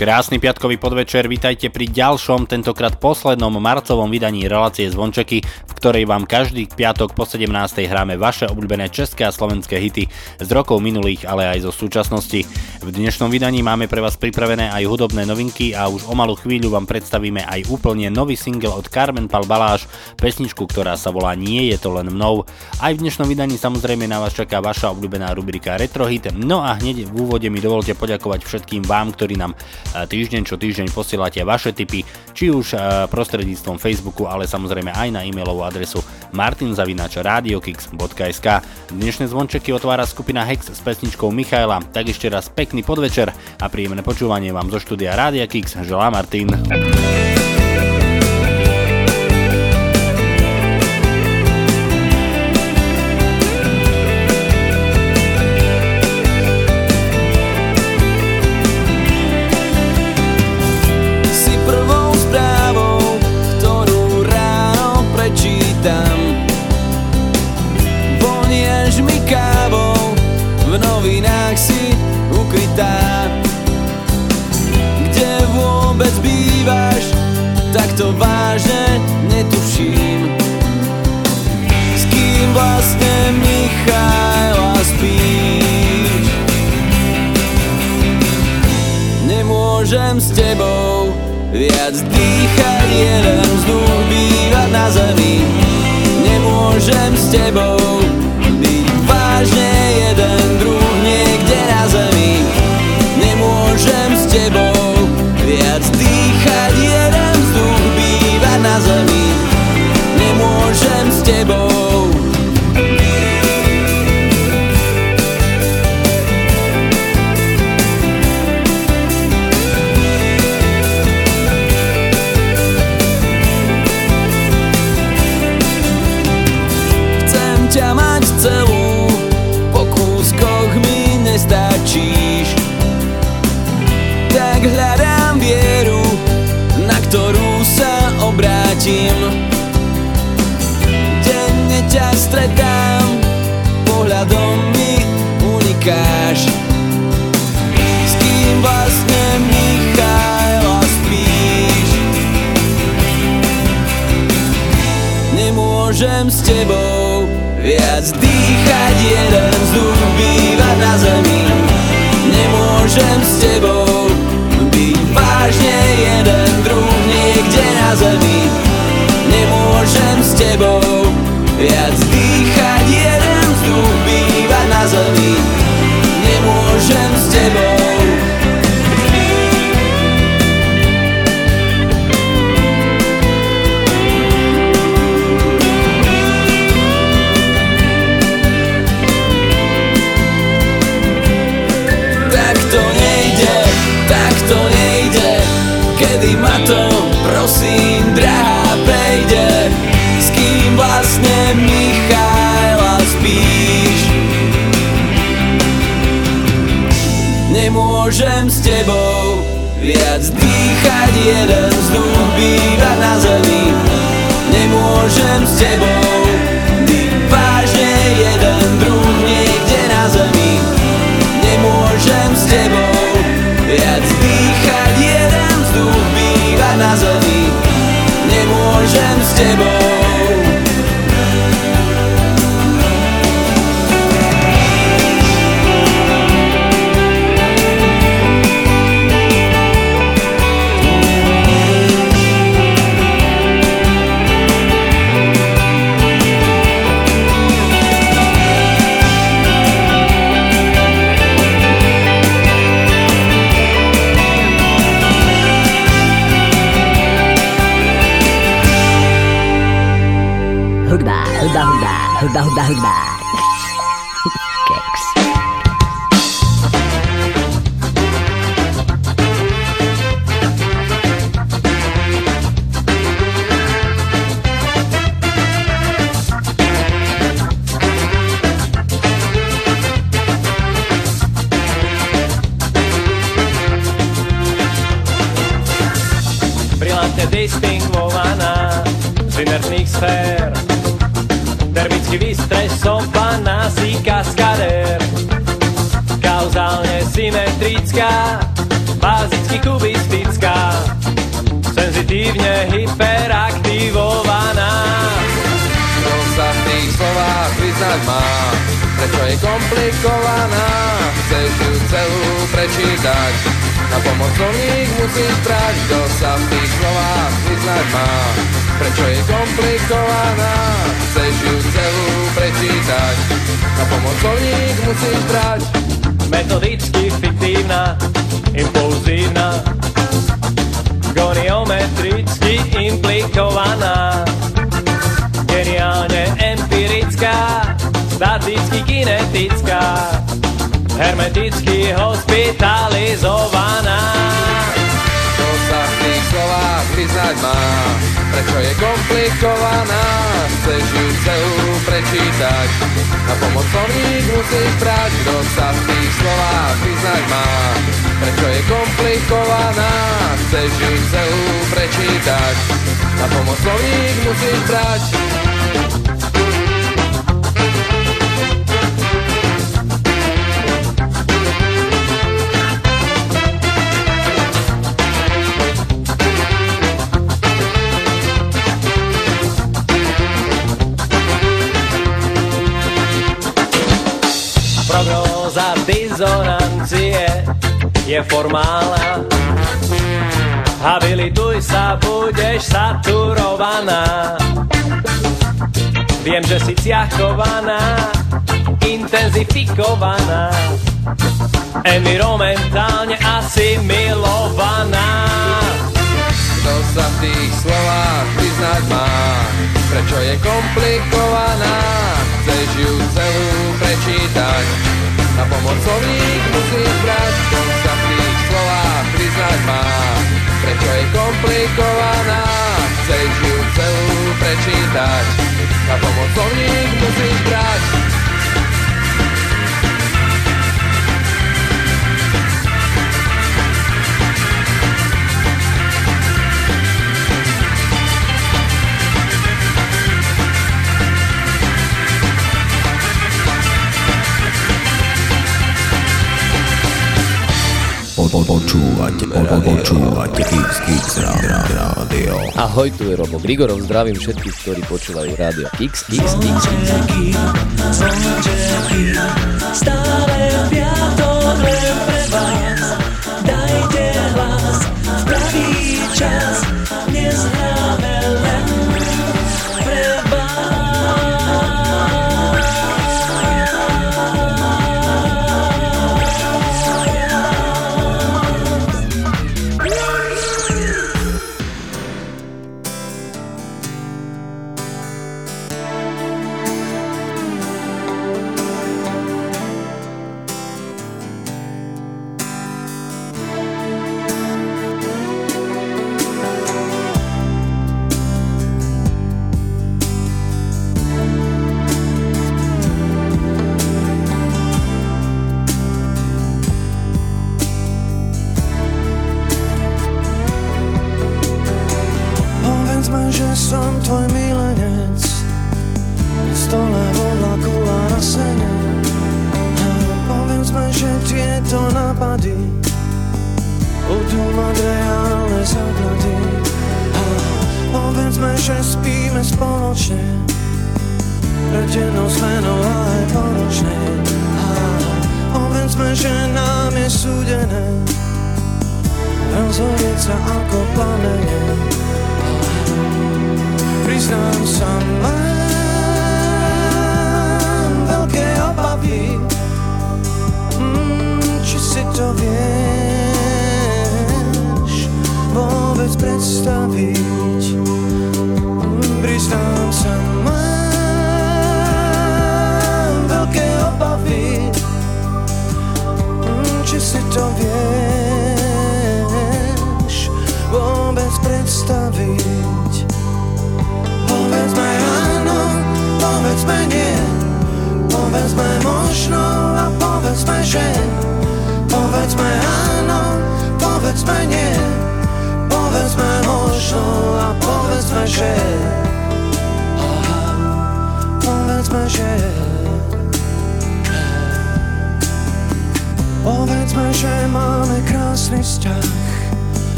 Krásny piatkový podvečer, vitajte pri ďalšom, tentokrát poslednom marcovom vydaní relácie Zvončeky, ktorej vám každý piatok po 17. hráme vaše obľúbené české a slovenské hity z rokov minulých, ale aj zo súčasnosti. V dnešnom vydaní máme pre vás pripravené aj hudobné novinky a už o malú chvíľu vám predstavíme aj úplne nový single od Carmen Pal Baláš, pesničku, ktorá sa volá Nie je to len mnou. Aj v dnešnom vydaní samozrejme na vás čaká vaša obľúbená rubrika Retrohit. No a hneď v úvode mi dovolte poďakovať všetkým vám, ktorí nám e, týždeň čo týždeň posielate vaše tipy, či už e, prostredníctvom Facebooku, ale samozrejme aj na e-mailovú adresu martinzavinačradiokix.sk. Dnešné zvončeky otvára skupina Hex s pesničkou Michaela, tak ešte raz pekný podvečer a príjemné počúvanie vám zo štúdia Rádia Kix želá Martin. Si Nemôžem s tebou byť vážne jeden druh niekde na zemi. Nemôžem s tebou viac dýchať tebou viac dýchať jeden vzduch bývať na zemi. Nemôžem s tebou hudba, Pomocovník musíš brať, kto sa v tých slovách vyznať má, prečo je komplikovaná, chceš ju celú prečítať. Na pomocovník musíš brať, Metodicky fiktívna, impulzívna, goniometricky implikovaná, geniálne empirická, staticky kinetická, hermeticky hospitalizovaná. kto sa v tých slovách vyznať má, prečo je komplikovaná, chceš ju celú prečítať. Na pomocovník musíš brať, kto sa v tých slovách vyznať má, prečo je komplikovaná, chceš ju celú prečítať. Na pomocovník musíš brať, dizonancie je formálna. Habilituj sa, budeš saturovaná. Viem, že si ciachovaná, intenzifikovaná, environmentálne asimilovaná. kto sa v tých slovách vyznať má, prečo je komplikovaná, chceš ju celú prečítať. Na pomocovník musíš brať, kto sa v tých slovách vyznať má, prečo je komplikovaná, chceš ju celú prečítať. Na pomocovník musíš brať, počúvate, po, po, počúvate Kix, Kix, Rá- Rádio. Ahoj, tu je Robo Grigorov, zdravím všetkých, ktorí počúvajú rádio X, X, X, X. Zvončeky, stále piatok len pre vás. Dajte hlas v pravý čas, dnes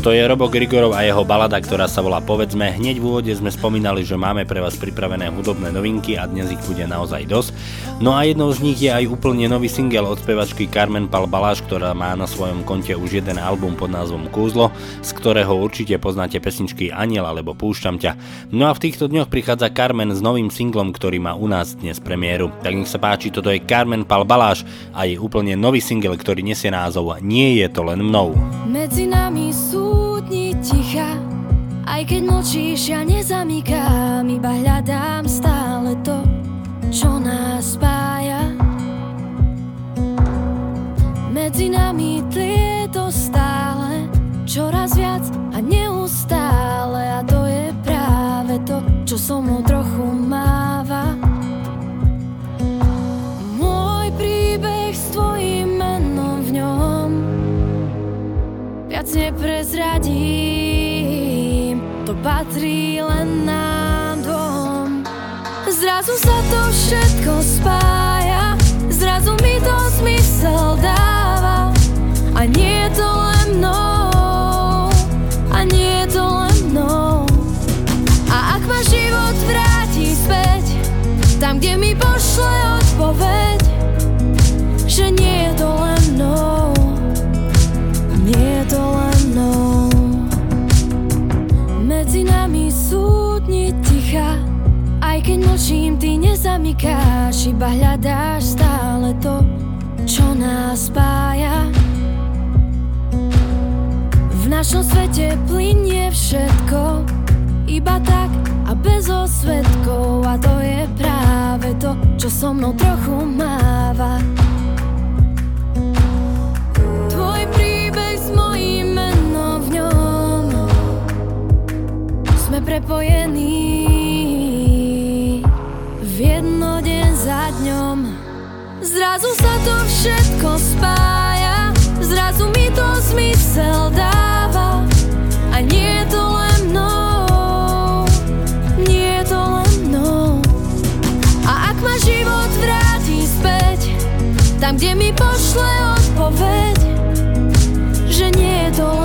Toto je Robo Grigorov a jeho balada, ktorá sa volá Povedzme. Hneď v úvode sme spomínali, že máme pre vás pripravené hudobné novinky a dnes ich bude naozaj dosť. No a jednou z nich je aj úplne nový single od spevačky Carmen Pal Baláš, ktorá má na svojom konte už jeden album pod názvom Kúzlo, z ktorého určite poznáte pesničky Aniel alebo Púšťam ťa. No a v týchto dňoch prichádza Carmen s novým singlom, ktorý má u nás dnes premiéru. Tak nech sa páči, toto je Carmen Pal Baláš a je úplne nový single, ktorý nesie názov Nie je to len mnou. Medzi nami sú keď mlčíš, ja nezamykám Iba hľadám stále to, čo nás spája. Medzi nami tlie to stále Čoraz viac a neustále A to je práve to, čo so mnou trochu máva. Môj príbeh s tvojim menom v ňom Viac neprezradím. To patrí len nám dvom Zrazu sa to všetko spája. Zrazu mi to zmysel dáva utekáš, iba hľadáš stále to, čo nás spája. V našom svete plinie všetko, iba tak a bez osvetkov a to je práve to, čo so mnou trochu máva. Tvoj príbeh s mojím menom v ňom sme prepojení Zrazu sa to všetko spája. Zrazu mi to zmysel dáva. A nie je to len mnou. Nie je to len mnou. A ak ma život vráti späť Tam, kde mi pošle odpoveď Že nie je to len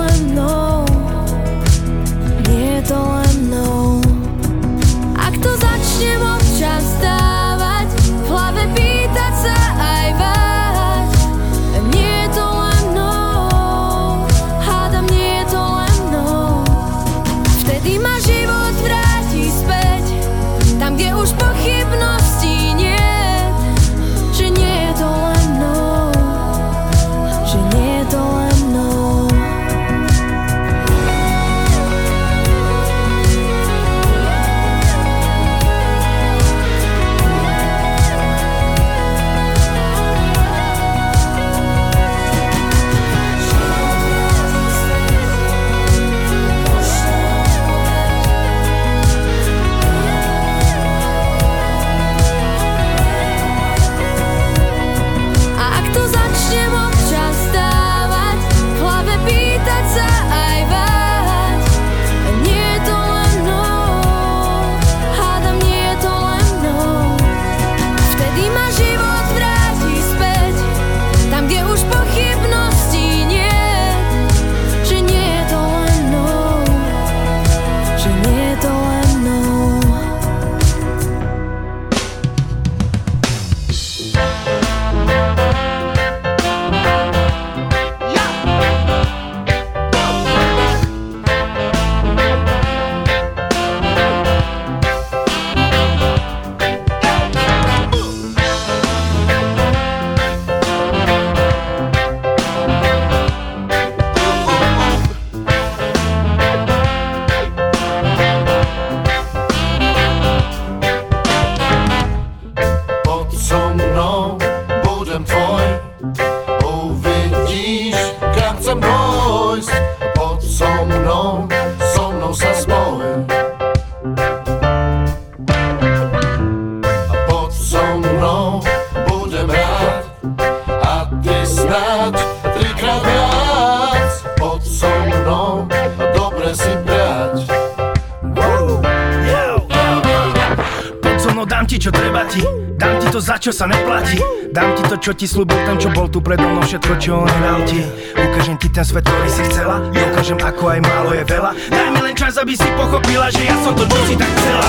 čo sa neplatí. Dám ti to, čo ti slúbil ten, čo bol tu predo mnou Všetko, čo on nedal ti. Ukážem ti ten svet, ktorý si chcela. Ukážem, ako aj málo je veľa. Daj mi len čas, aby si pochopila, že ja som to, čo si tak chcela.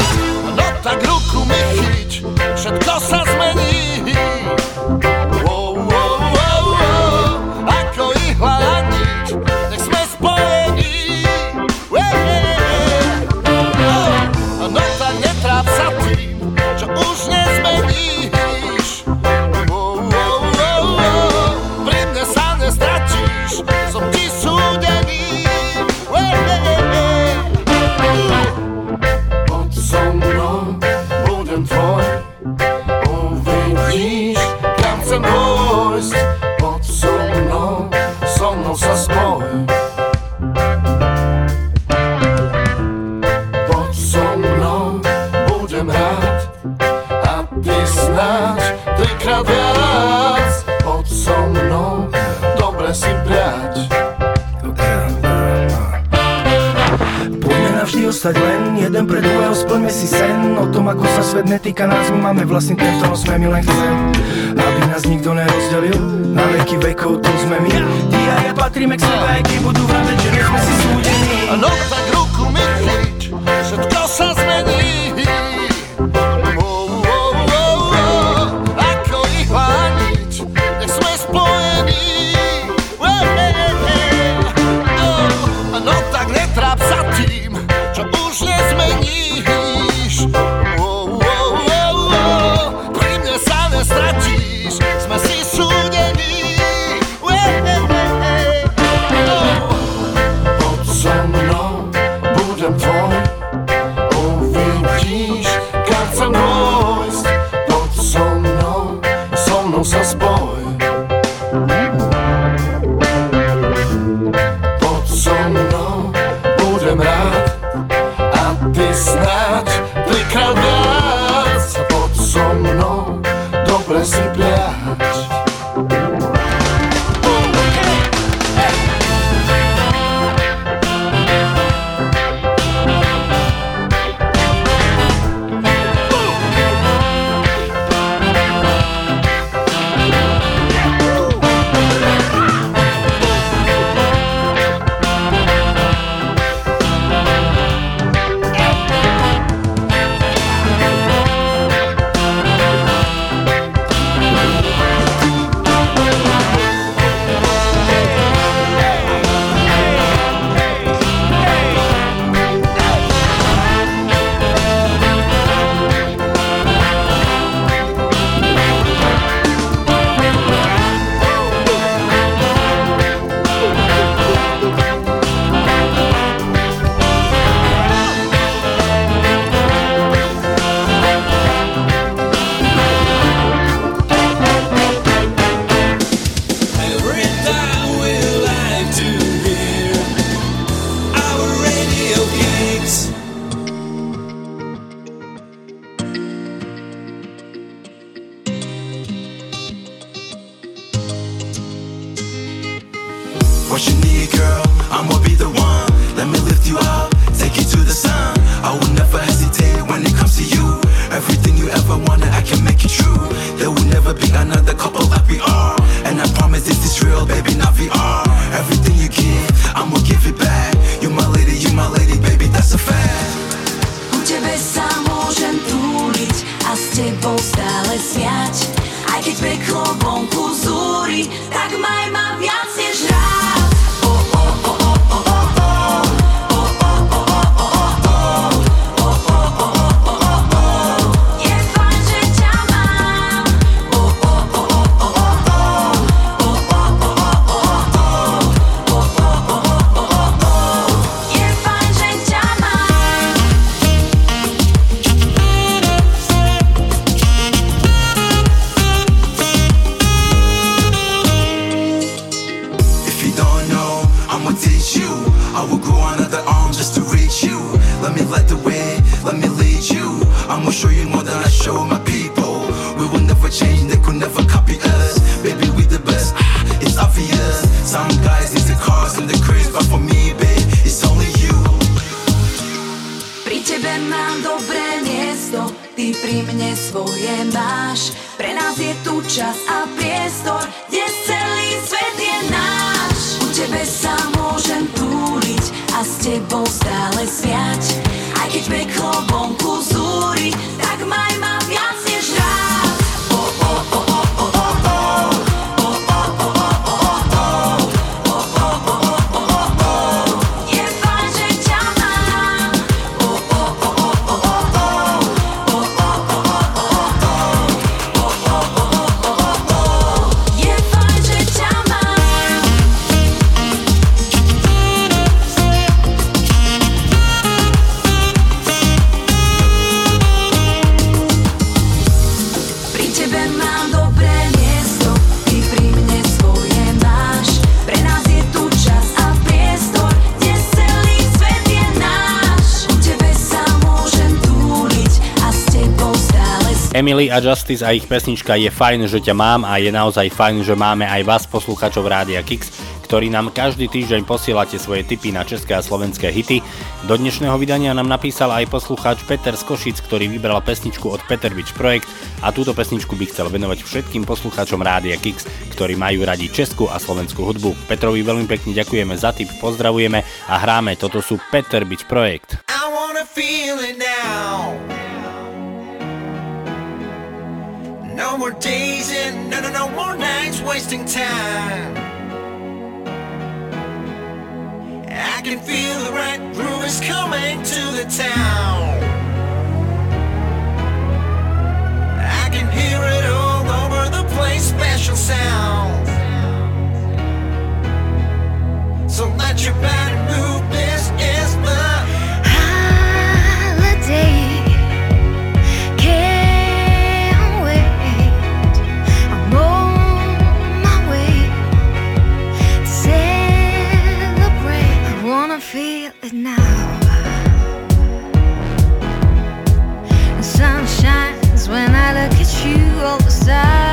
No tak ruku mi chyť, všetko sa zmení. Máme vlastný ten, v ktorom sme my len chcem Aby nás nikto nerozdelil. Na veky vekov tu sme my. Ty a ja patríme k sebe. Millie a Justice a ich pesnička Je fajn, že ťa mám a je naozaj fajn, že máme aj vás posluchačov Rádia Kix, ktorí nám každý týždeň posielate svoje tipy na české a slovenské hity. Do dnešného vydania nám napísal aj poslucháč Peter Skošic, ktorý vybral pesničku od Peter Beach Projekt a túto pesničku by chcel venovať všetkým poslucháčom Rádia Kix, ktorí majú radi českú a slovenskú hudbu. Petrovi veľmi pekne ďakujeme za tip, pozdravujeme a hráme. Toto sú Peter Beach Projekt. No, no, no more nights wasting time. I can feel the right groove is coming to the town. I can hear it all over the place, special sound. So let your body move, this is the holiday. Now sun shines when I look at you all the time.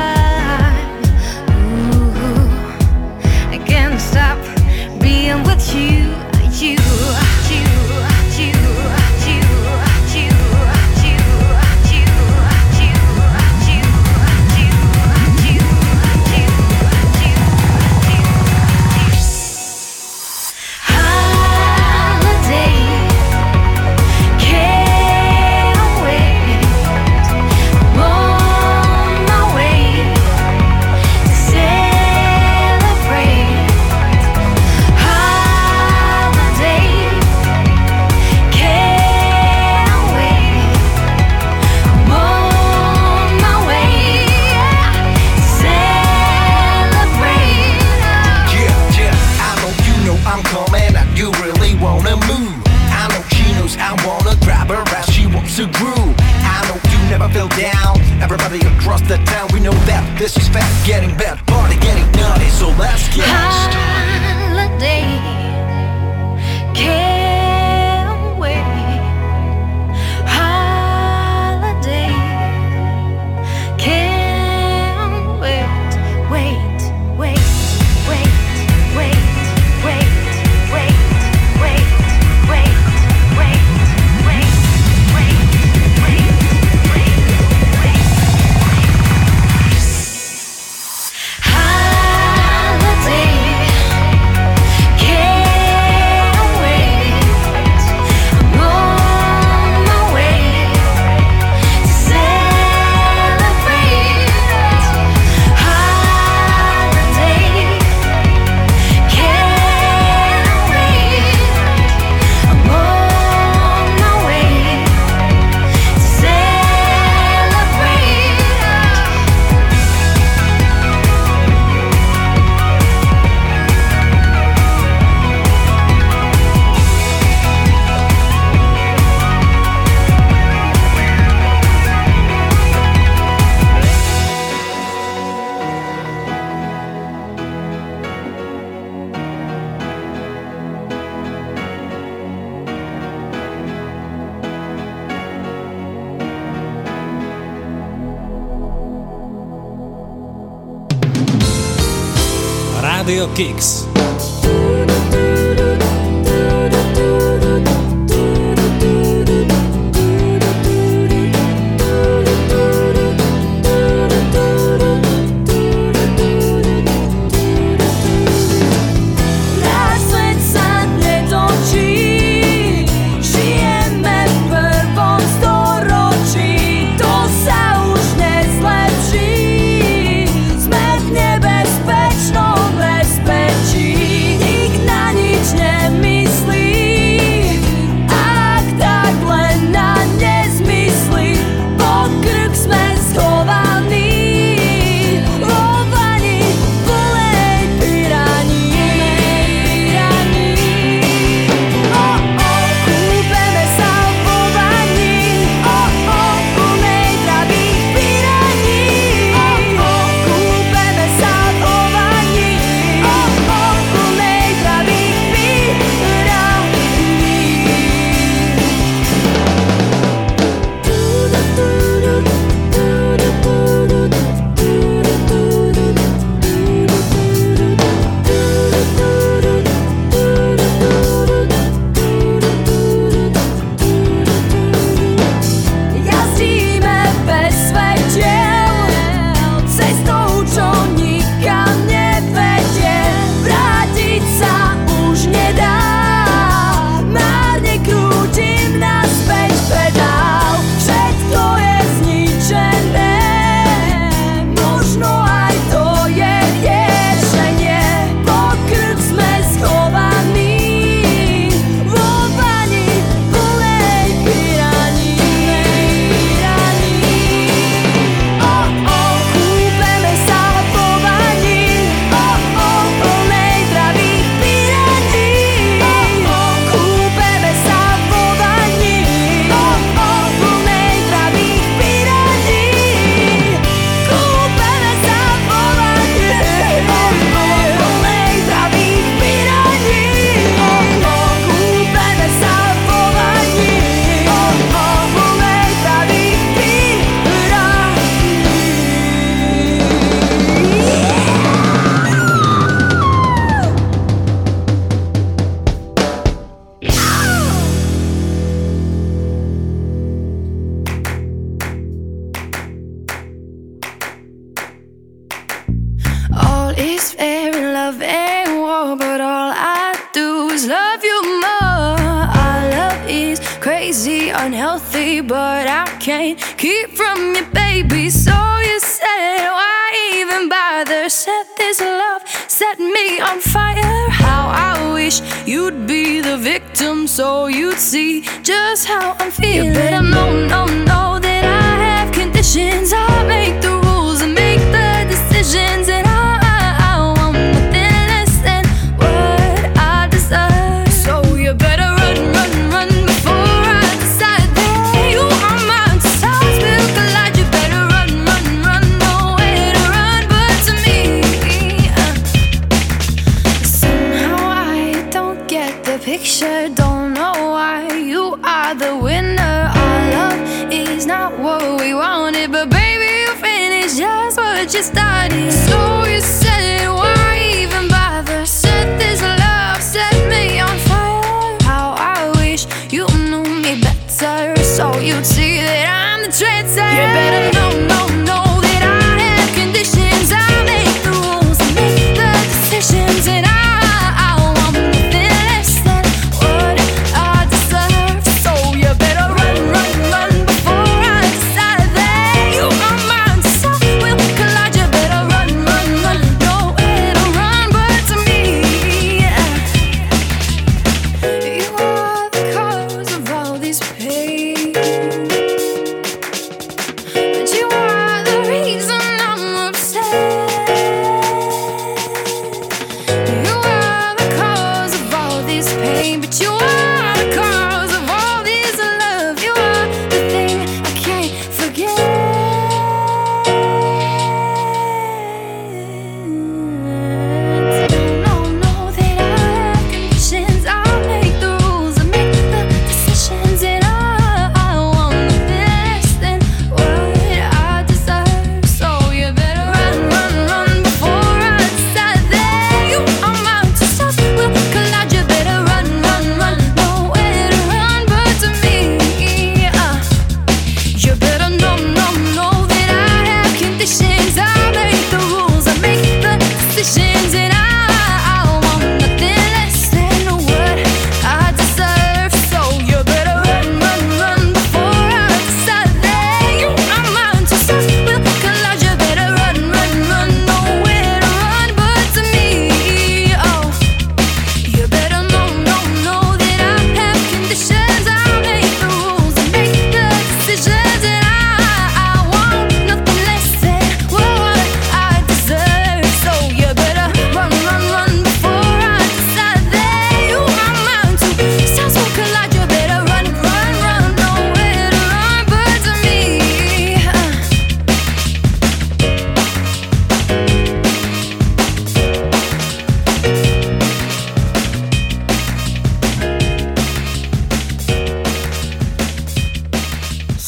Kicks.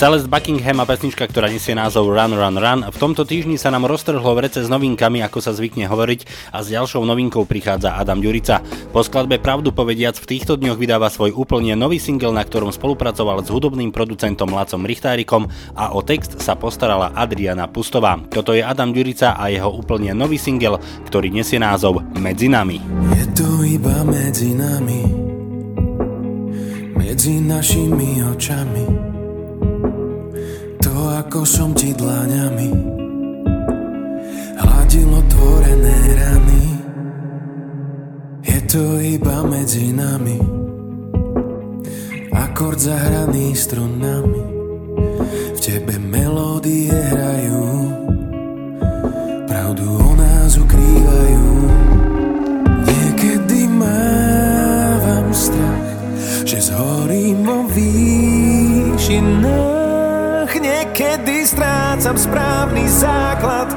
Celeste Buckingham a pesnička, ktorá nesie názov Run Run Run. V tomto týždni sa nám roztrhlo vrece s novinkami, ako sa zvykne hovoriť, a s ďalšou novinkou prichádza Adam Ďurica. Po skladbe Pravdu povediac v týchto dňoch vydáva svoj úplne nový single, na ktorom spolupracoval s hudobným producentom Lacom Richtárikom a o text sa postarala Adriana Pustová. Toto je Adam Ďurica a jeho úplne nový single, ktorý nesie názov Medzi nami. Je to iba medzi nami, medzi našimi očami. Ako som ti dlaňami hladil otvorené rany. Je to iba medzi nami, akord zahraný strunami. V tebe melódie hrajú, pravdu o nás ukrývajú. Niekedy mávam strach, že zhorím vo výšinách. Strácam správny základ,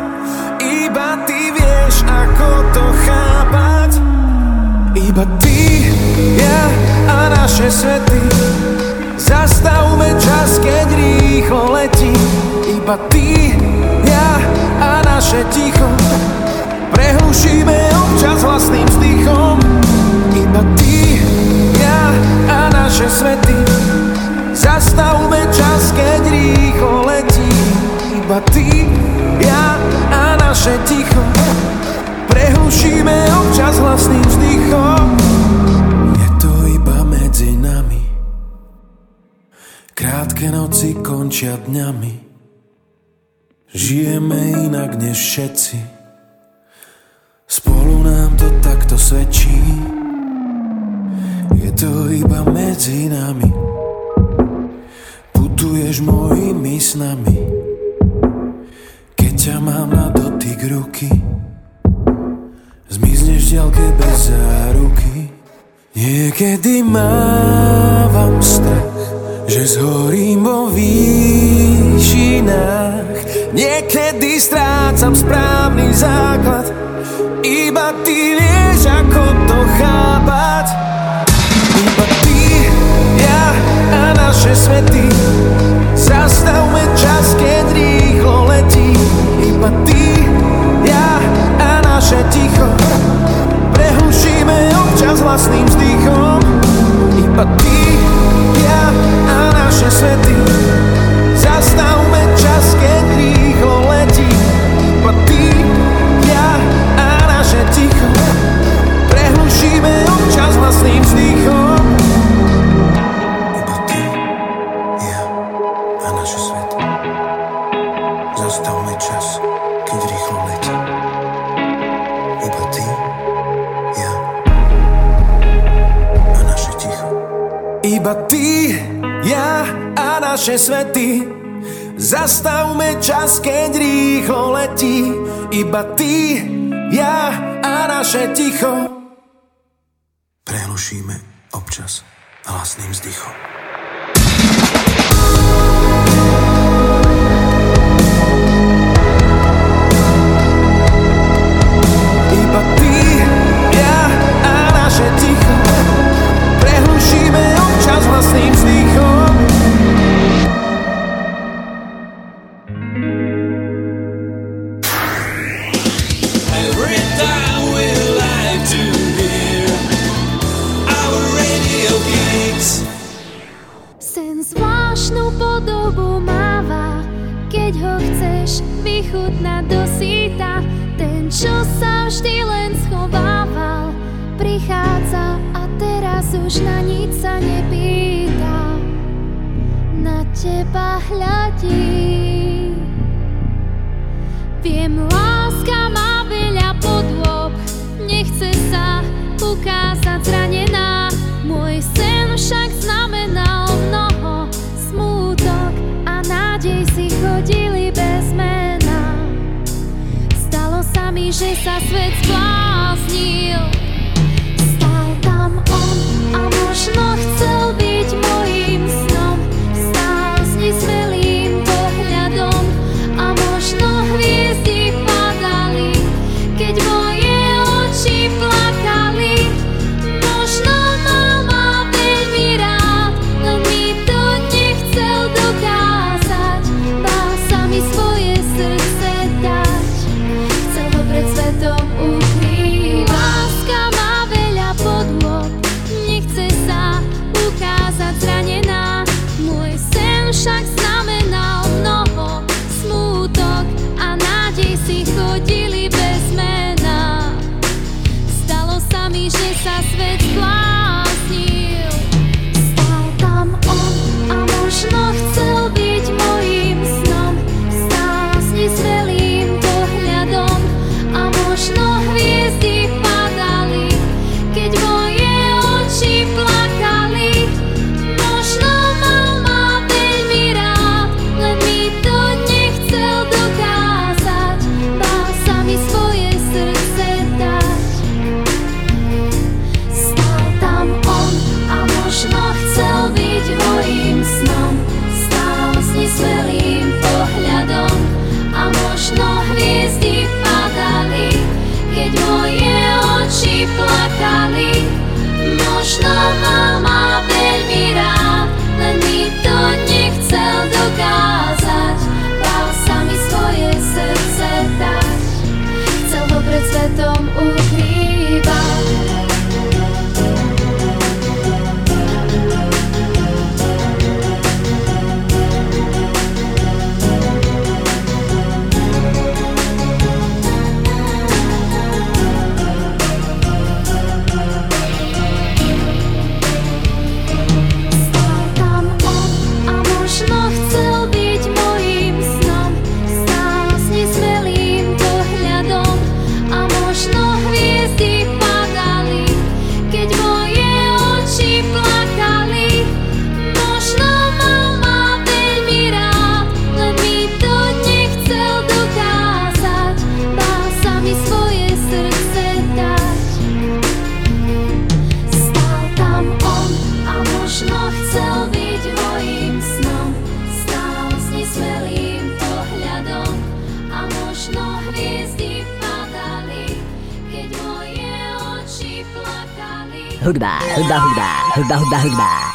iba ty vieš, ako to chápať. Iba ty, ja a naše svety. Zastavme čas, keď rýchlo letí. Iba ty, ja a naše ticho. Prehlušíme občas vlastným vzdychom. Iba ty, ja a naše svety. Zastavme čas, keď rýchlo letí Iba ty, ja a naše ticho. Prehlušíme občas vlastným vzdychom. Je to iba medzi nami. Krátke noci končia dňami. Žijeme inak než všetci. Spolu nám to takto svedčí. Je to iba medzi nami. Putuješ mojimi snami ťa mám na dotyk ruky. Zmizneš v ďalke bez záruky. Niekedy mávam strach Že zhorím vo výšinách. Niekedy strácam správny základ. Iba ty vieš, ako to chápať. Iba ty, ja a naše svety. Zastavme čas, keď iba ty, ja a naše ticho. Prehlušíme občas vlastným vzdychom. Iba ty, ja a naše svety. iba ty, ja a naše svety. Zastavme čas, keď rýchlo letí. Iba ty, ja a naše ticho. Prerušíme občas hlasným vzdychom. Hoodba, Hoodba, Hoodba, Hoodba, Hoodba, Hoodba.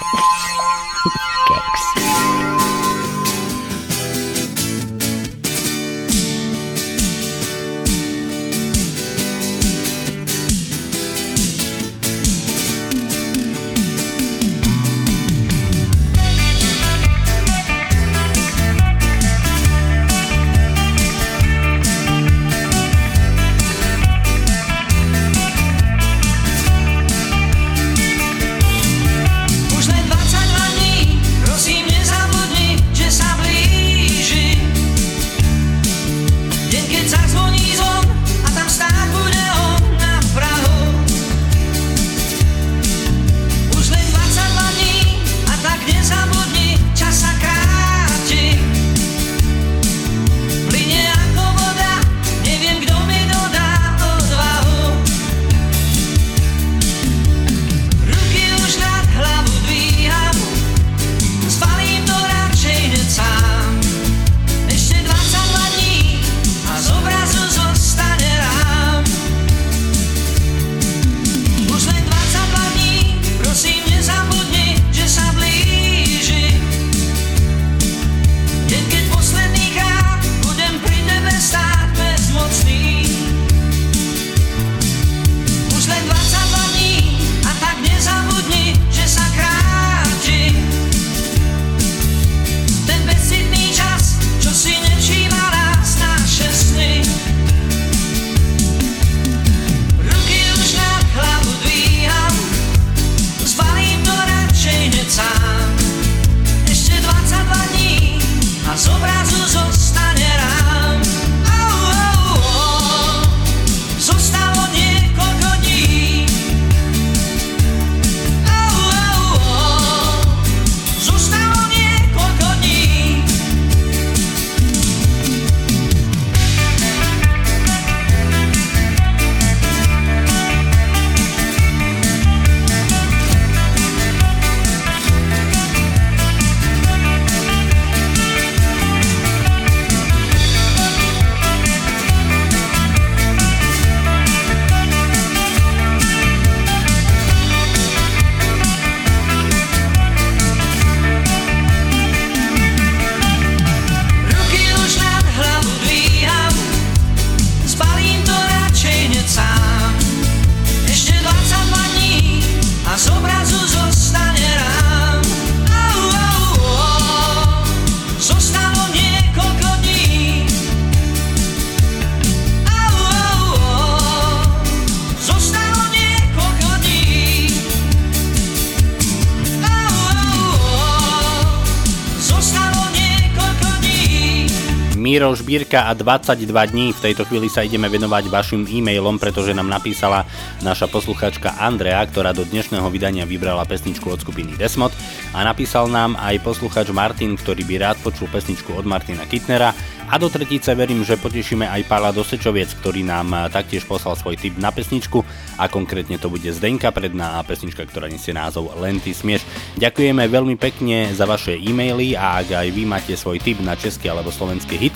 A 22 dní. V tejto chvíli sa ideme venovať vašim e-mailom, pretože nám napísala naša posluchačka Andrea, ktorá do dnešného vydania vybrala pesničku od skupiny Desmod a napísal nám aj posluchač Martin, ktorý by rád počul pesničku od Martina Kitnera a do tretice verím, že potešíme aj Pála Dosečoviec, ktorý nám taktiež poslal svoj tip na pesničku a konkrétne to bude Zdenka predná a pesnička, ktorá nesie názov Len ty smieš. Ďakujeme veľmi pekne za vaše e-maily a ak aj vy máte svoj tip na český alebo slovenský hit,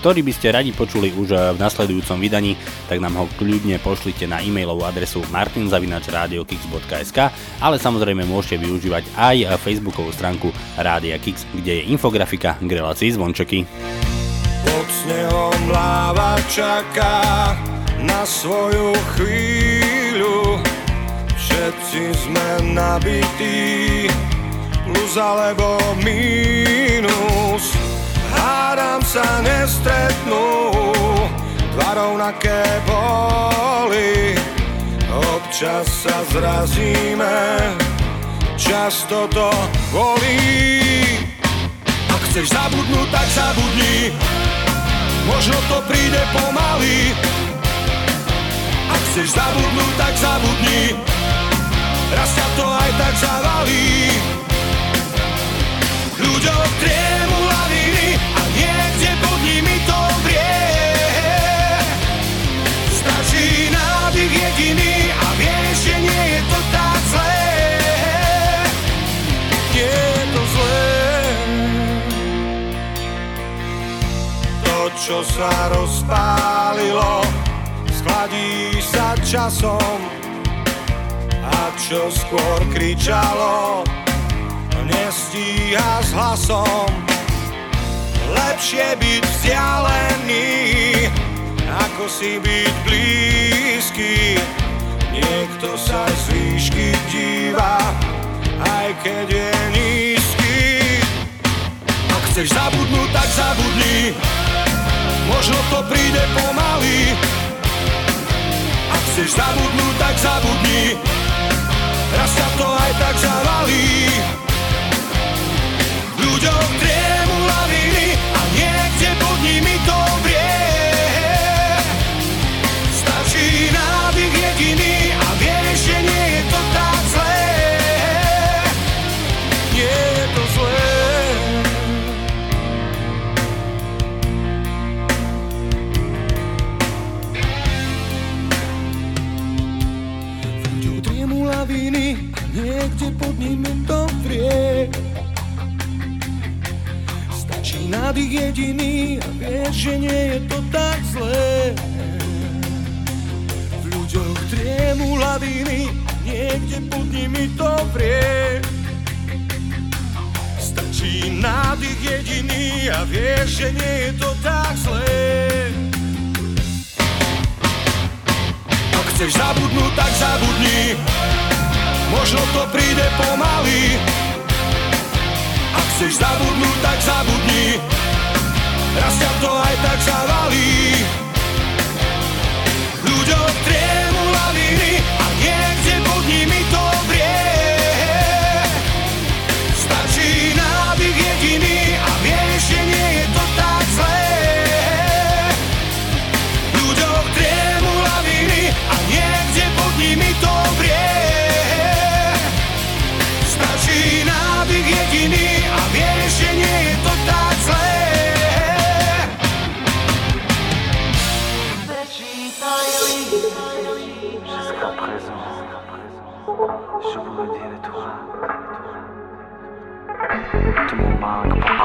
ktorý by ste radi počuli už v nasledujúcom vydaní, tak nám ho kľudne pošlite na e-mailovú adresu martinzavinačradiokix.sk ale samozrejme môžete využívať aj facebookovú stránku Rádia Kix, kde je infografika k relácii zvončeky. Pod snehom láva čaká na svoju chvíľu Všetci sme nabití plus alebo mínus Hádam sa nestretnú, dva rovnaké boli. Občas sa zrazíme, často to bolí. Ak chceš zabudnúť, tak zabudni. Možno to príde pomaly. Ak chceš zabudnúť, tak zabudni. Raz ťa to aj tak zavalí. Ľuďom triemu čo sa rozpálilo Schladí sa časom a čo skôr kričalo, nestíha s hlasom. Lepšie byť vzdialený, ako si byť blízky. Niekto sa z výšky díva, aj keď je nízky. Ak chceš zabudnúť, tak zabudni, možno to príde pomaly. Ak chceš zabudnúť, tak zabudni, raz ťa to aj tak zavalí. Ľuďom triemu laviny a niekde pod nimi to vrie. Stačí nádych jediný a vieš, že nie je to tak zlé. V ľuďoch triemu laviny a niekde pod nimi to vrie. Stačí nádych jediný a vieš, že nie je to tak zlé. Chceš zabudnúť, tak zabudni Možno to príde pomaly. Ak chceš zabudnúť, tak zabudni. Raz ťa to aj tak zavalí. Ľuďom triemu Tu me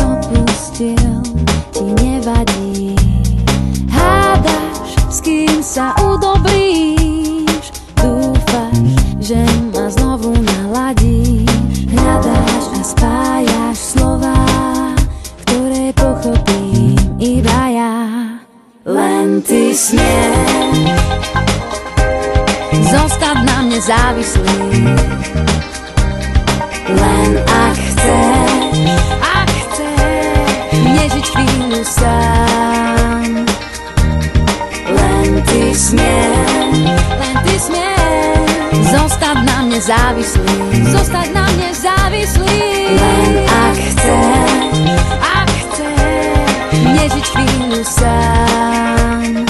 opustil, ti nevadí. Hádaš, s kým sa udobríš, dúfaš, že ma znovu naladíš. Hľadáš a spájaš slova, ktoré pochopím iba ja. Len ty smieš, zostať na mne závislý. zmenu sám. Len ty smieš Len ty smieš. Zostať na mne závislý. Zostať na mne závislý. Len ak chceš Ak chceš Nežiť chvíľu sám.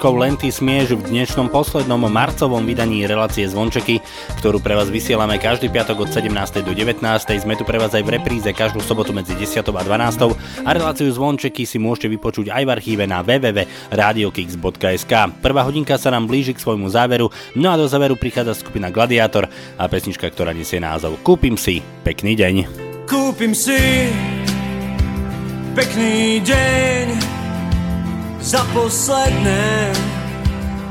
Pesničkou Len ty smieš v dnešnom poslednom marcovom vydaní relácie Zvončeky, ktorú pre vás vysielame každý piatok od 17. do 19. Sme tu pre vás aj v repríze každú sobotu medzi 10. a 12. a reláciu Zvončeky si môžete vypočuť aj v archíve na www.radiokix.sk. Prvá hodinka sa nám blíži k svojmu záveru, no a do záveru prichádza skupina Gladiátor a pesnička, ktorá nesie názov Kúpim si, pekný deň. Kúpim si pekný deň za posledné.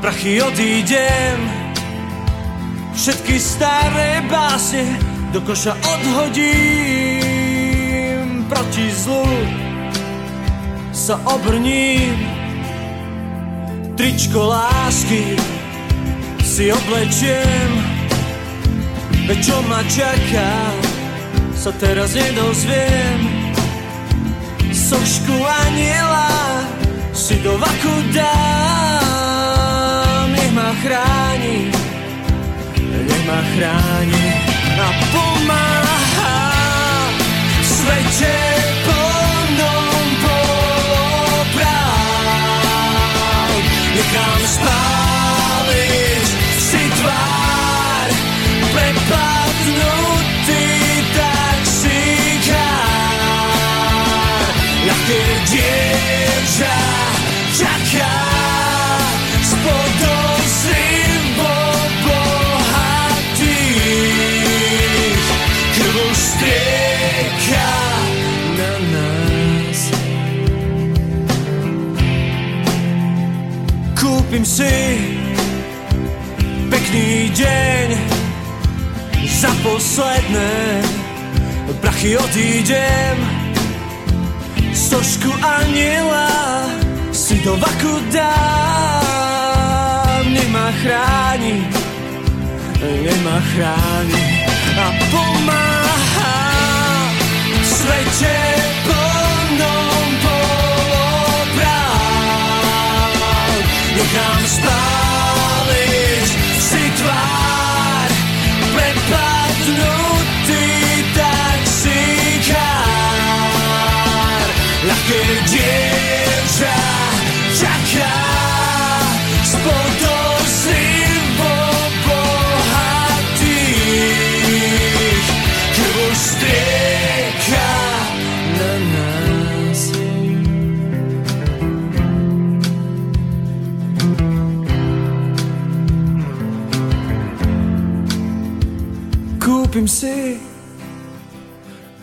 Prachy odídem. Všetky staré básne do koša odhodím. Proti zlu sa obrním. Tričko lásky si oblečiem. Veď čo ma čaká, sa teraz nedozviem. Sošku aniela si do vaku dám, nech ma chráni, nech ma chráni a pomáha svete Kúpim si pekný deň za posledné prachy odídem. Sošku aniela si do vaku dám, nech ma chráni, nech ma chráni a pomáha svete plnom spáliť si tvár, Kúpim si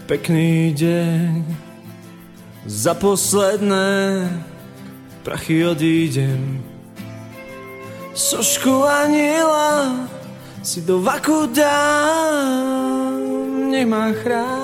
pekný deň za posledné prachy odídem. Sošku aniela si do vaku dám, nech ma chráni.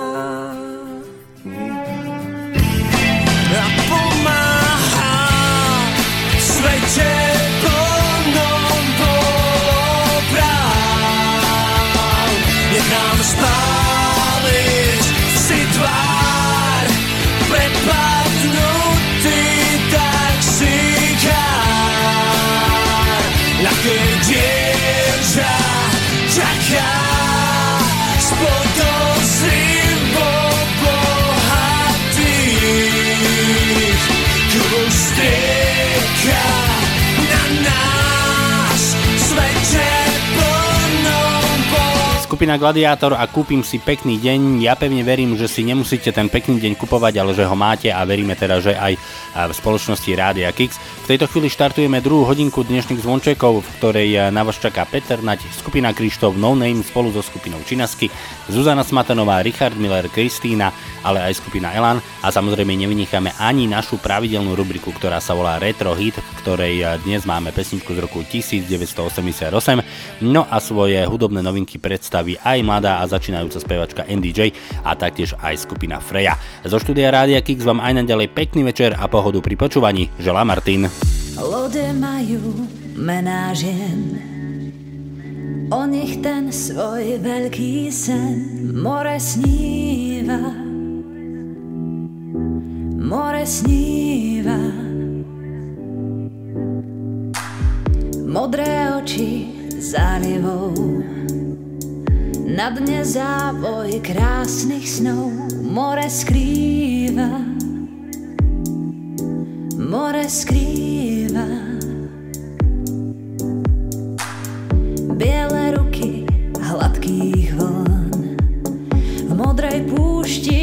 Skupina Gladiátor a kúpim si pekný deň. Ja pevne verím, že si nemusíte ten pekný deň kupovať, ale že ho máte a veríme teda, že aj v spoločnosti Rádia Kix. V tejto chvíli štartujeme druhú hodinku dnešných zvončekov, v ktorej na vás čaká Peter Nať, skupina Krištof, No Name spolu so skupinou Činasky, Zuzana Smatanová, Richard Miller, Kristýna, ale aj skupina Elan a samozrejme nevynecháme ani našu pravidelnú rubriku, ktorá sa volá Retro Hit, v ktorej dnes máme pesničku z roku 1988. No a svoje hudobné novinky predstaví aj mladá a začínajúca spevačka NDJ a taktiež aj skupina Freja. Zo štúdia Rádia Kix vám aj naďalej pekný večer a pohodu pri počúvaní. Želá Martin. Lode majú mená žien O nich ten svoj veľký sen More sníva More sníva Modré oči zálivou na dne závoj krásnych snov more skrýva, more skrýva. Biele ruky hladkých vln v modrej púšti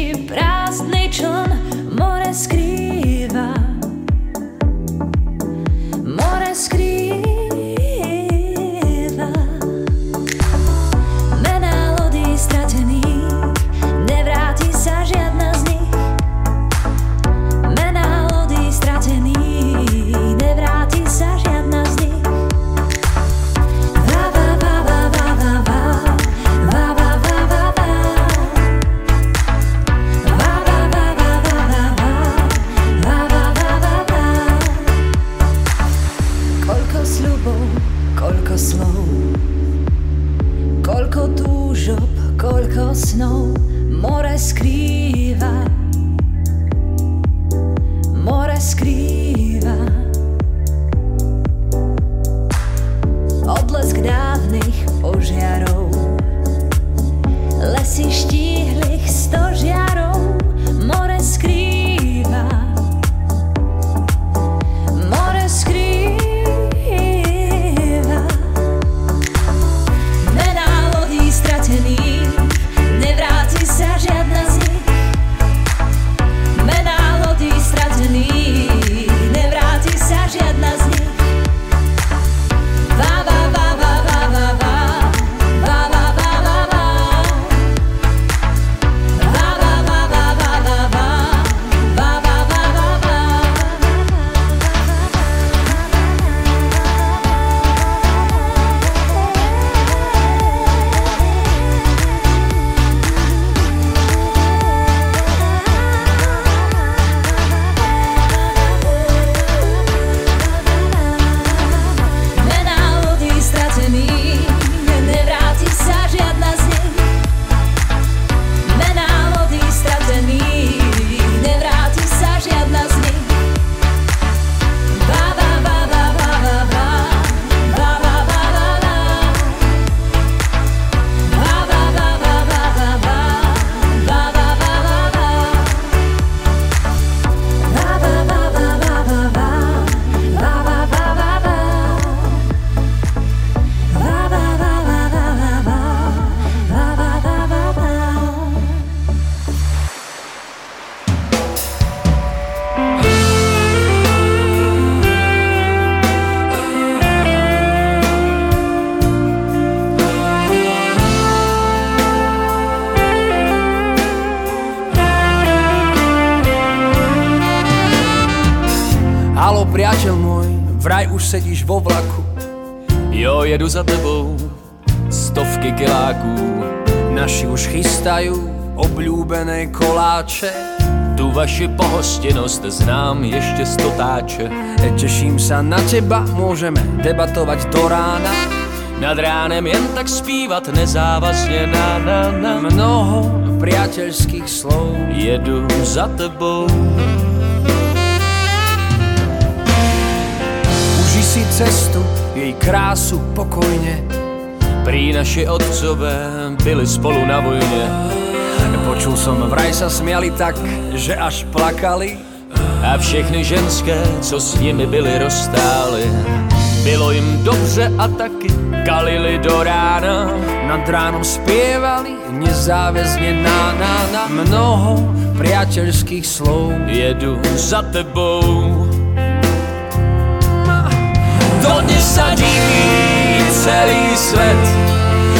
Naši už chystajú obľúbené koláče. Tu vaši pohostinnosť znám ešte z totáče. Teším sa na teba, môžeme debatovať do rána. Nad ránem jen tak zpívat nezávazně. Na na na. Mnoho priateľských slov. Jedu za tebou. Uži si cestu, jej krásu pokojne Prý naši otcové byli spolu na vojně Počul som, vraj sa smiali tak, že až plakali. A všechny ženské, co s nimi byly rozstály. Bylo jim dobře a taky kalili do rána. Nad ránom spievali nezáväzne na, na, na. Mnoho priateľských slov. Jedu za tebou. Dodnes sa diví celý svet.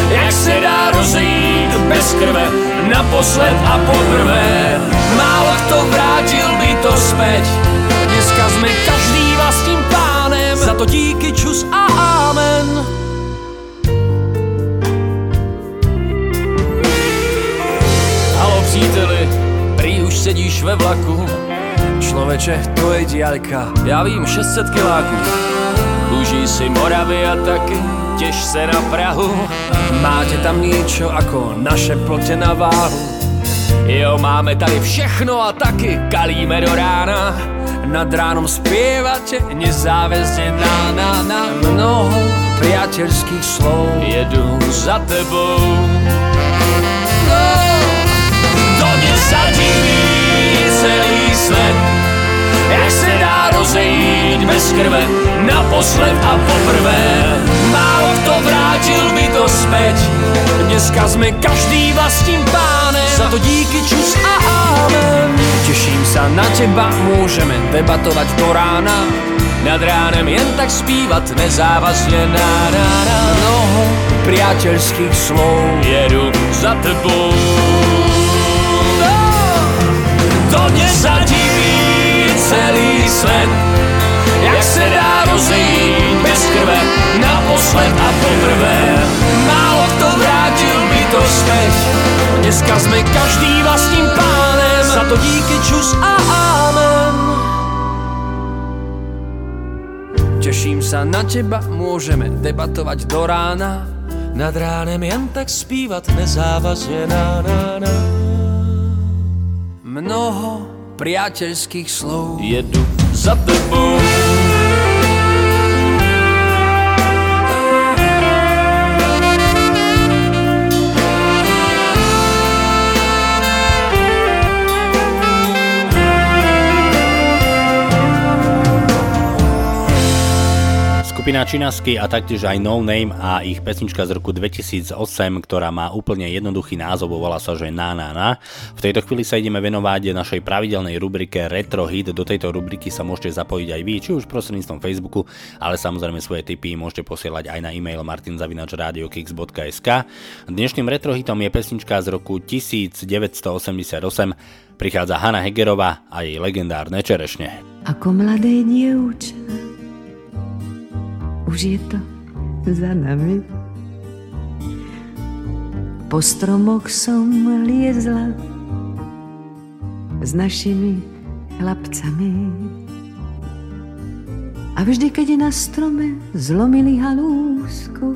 Jak se dá rozejít bez krve Naposled a poprvé. Málo kto vrátil by to späť. Dneska sme každý vlastným pánem. Za to díky čus a amen. Halo příteli, prý už sedíš ve vlaku? Človeče, to je diaľka. Já vím 600 kiláků. Užij si Moravy a taky Těž se na Prahu. Máte tam niečo ako naše plote na váhu? Jo, máme tady všechno a taky kalíme do rána. Nad ránom spievate nezáväzne na, na, na Mnoho priateľských slov. Jedu za tebou. No, Dodnes sa diví celý svet Jak se dá rozejít bez krve Naposled a poprvé Málo kto vrátil by to späť. Dneska sme každý vlastným pánem. Za to díky čus a amen Teším sa na teba, môžeme debatovať do rána. Nad ránem jen tak zpívat nezávazne na na na. Mnoho priateľských slov Jedu za tebou. No, Dodnes sa diví celý svet Jak se dá rozejít bez krve Naposled a poprvé. Málo kto vrátil by to späť. Dneska sme každý vlastným pánem. Za to díky čus a amen Teším sa na teba, môžeme debatovať do rána. Nad ránem jen tak zpívat nezávazně na, na, na. Mnoho priateľských slov. Jedu za tebou. Skupina Činasky a taktiež aj No Name a ich pesnička z roku 2008, ktorá má úplne jednoduchý názov, volá sa, že Na Na Na. V tejto chvíli sa ideme venovať našej pravidelnej rubrike Retro Hit. Do tejto rubriky sa môžete zapojiť aj vy, či už prostredníctvom Facebooku, ale samozrejme svoje tipy môžete posielať aj na e-mail martinzavinačradiokix.sk. Dnešným Retro Hitom je pesnička z roku 1988. Prichádza Hanna Hegerová a jej legendárne čerešne. Ako mladé dievča už je to za nami. Po stromoch som liezla s našimi chlapcami. A vždy, keď na strome zlomili halúsku,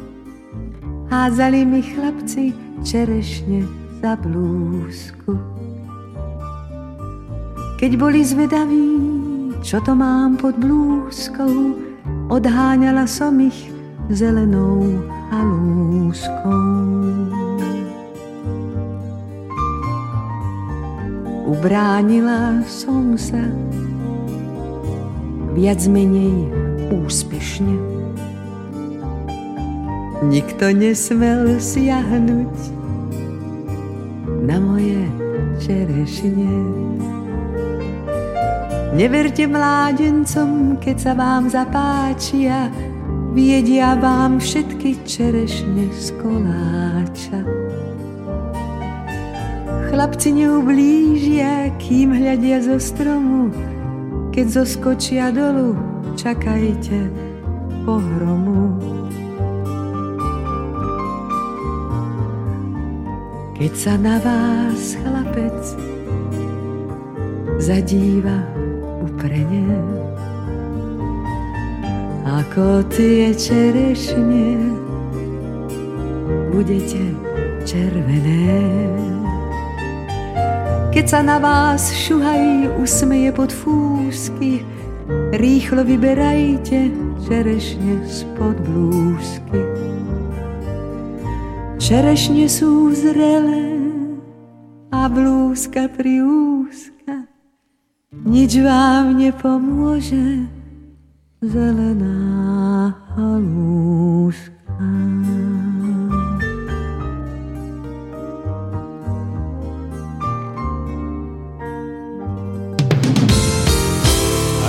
hádzali mi chlapci čerešne za blúzku. Keď boli zvedaví, čo to mám pod blúzkou, odháňala som ich zelenou halúskou. Ubránila som sa viac menej úspešne. Nikto nesmel siahnuť na moje čerešne. Neverte mládencom, keď sa vám zapáčia, viedia vám všetky čerešne z koláča. Chlapci neublížia, kým hľadia zo stromu, keď zoskočia dolu, čakajte pohromu. Keď sa na vás chlapec zadíva uprene, ako tie čerešne budete červené. Keď sa na vás šuhají usmeje pod fúsky, rýchlo vyberajte čerešne spod blúzky. Čerešne sú zrelé a blúzka priúzka, nič vám nepomôže, zelená halúška.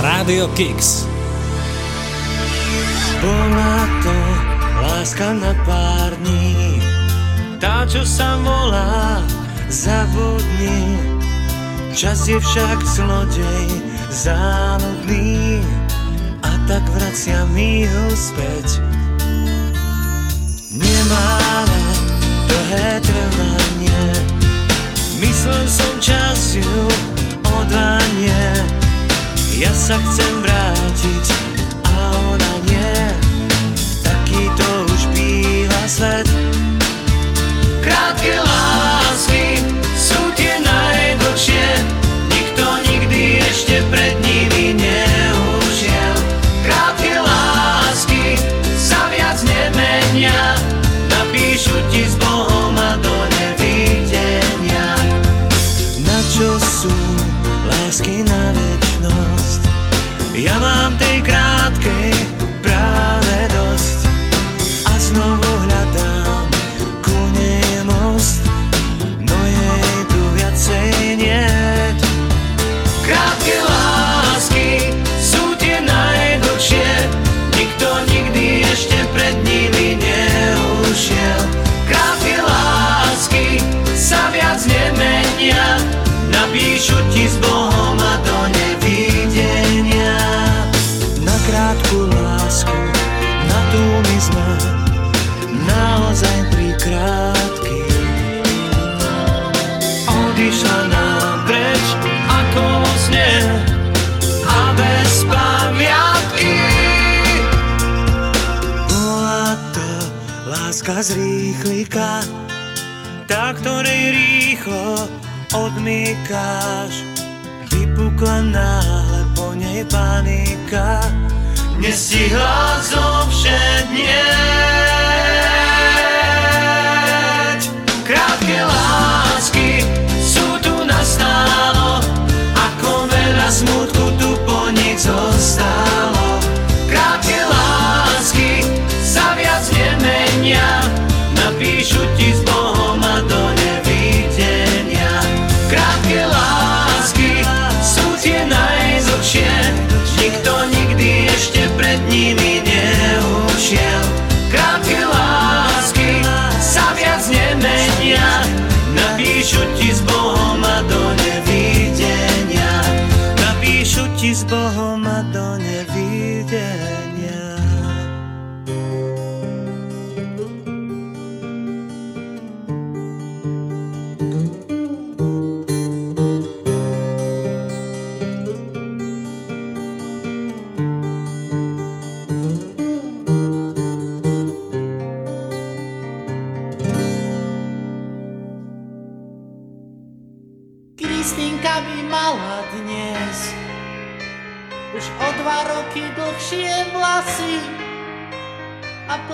Radio Kicks. Bola to láska na pár dní, tá, čo sa volá zabudni. Čas je však zlodej záludný a tak vracia mi ho späť. Nemáva dlhé trvanie, myslel som čas ju odvanie. Ja sa chcem vrátiť a ona nie, taký to už býva svet. Odišla nám preč ako vo sne a bez pamiatky. Bola to láska z rýchlika, tá, ktorej rýchlo odmýkáš. Vypukla náhle po nej panika, nestihla zovšednieť. Po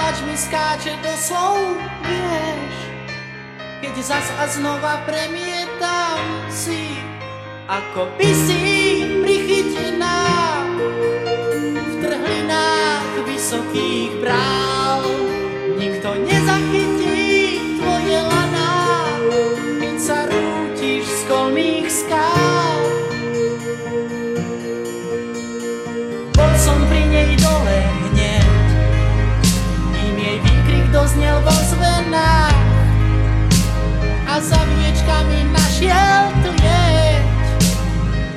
plač mi skáče do slov, vieš, keď zas a znova premietam si, ako by si prichytená v trhlinách vysokých brál. Zvenách a za viečkami našiel tu jeď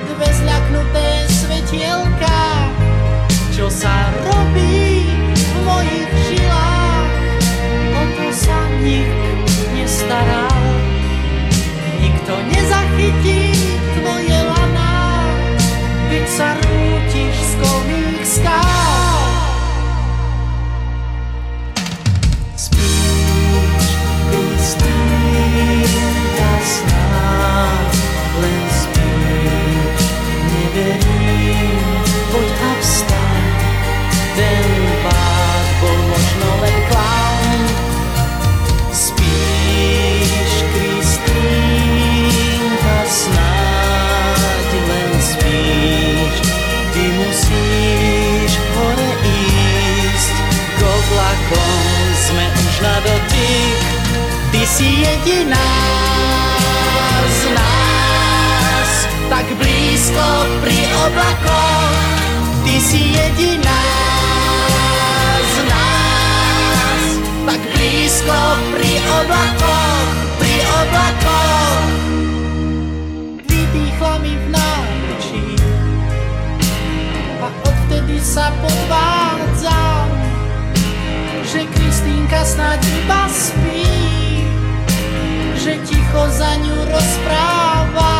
dve zľaknuté svetielka, čo sa robí v mojich žilách, o to sa nik nestará. Nikto nezachytí si jediná z nás, tak blízko pri oblakoch. Ty si jediná z nás, tak blízko pri oblakoch, pri oblakoch. Vydýchla mi v náručí a odvtedy sa podvádzam, že Kristýnka snáď iba spí, že ticho za ňu rozpráva,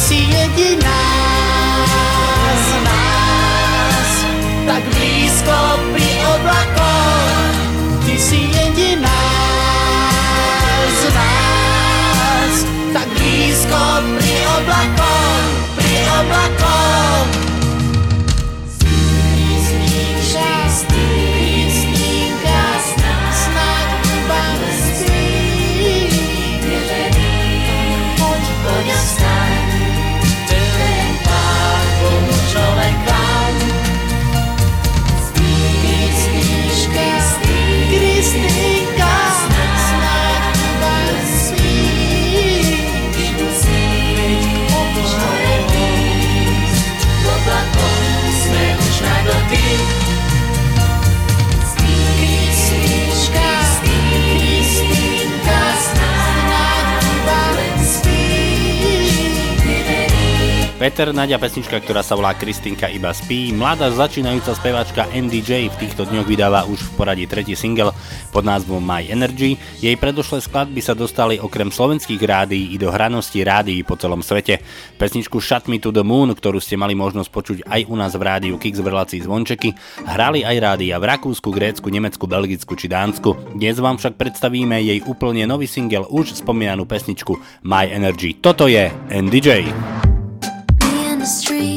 si jediná z nás, tak blízko pri oblakoch. Ty si jediná z nás, tak blízko pri oblakoch, pri oblakoch. be Peter Nadia pesnička, ktorá sa volá Kristinka iba spí. Mladá začínajúca speváčka NDJ v týchto dňoch vydáva už v poradí tretí single pod názvom My Energy. Jej predošlé skladby sa dostali okrem slovenských rádií i do hranosti rádií po celom svete. Pesničku Shut Me to the Moon, ktorú ste mali možnosť počuť aj u nás v rádiu Kix v relácii Zvončeky, hrali aj rádia v Rakúsku, Grécku, Nemecku, Belgicku či Dánsku. Dnes vám však predstavíme jej úplne nový single už spomínanú pesničku My Energy. Toto je NDJ. street.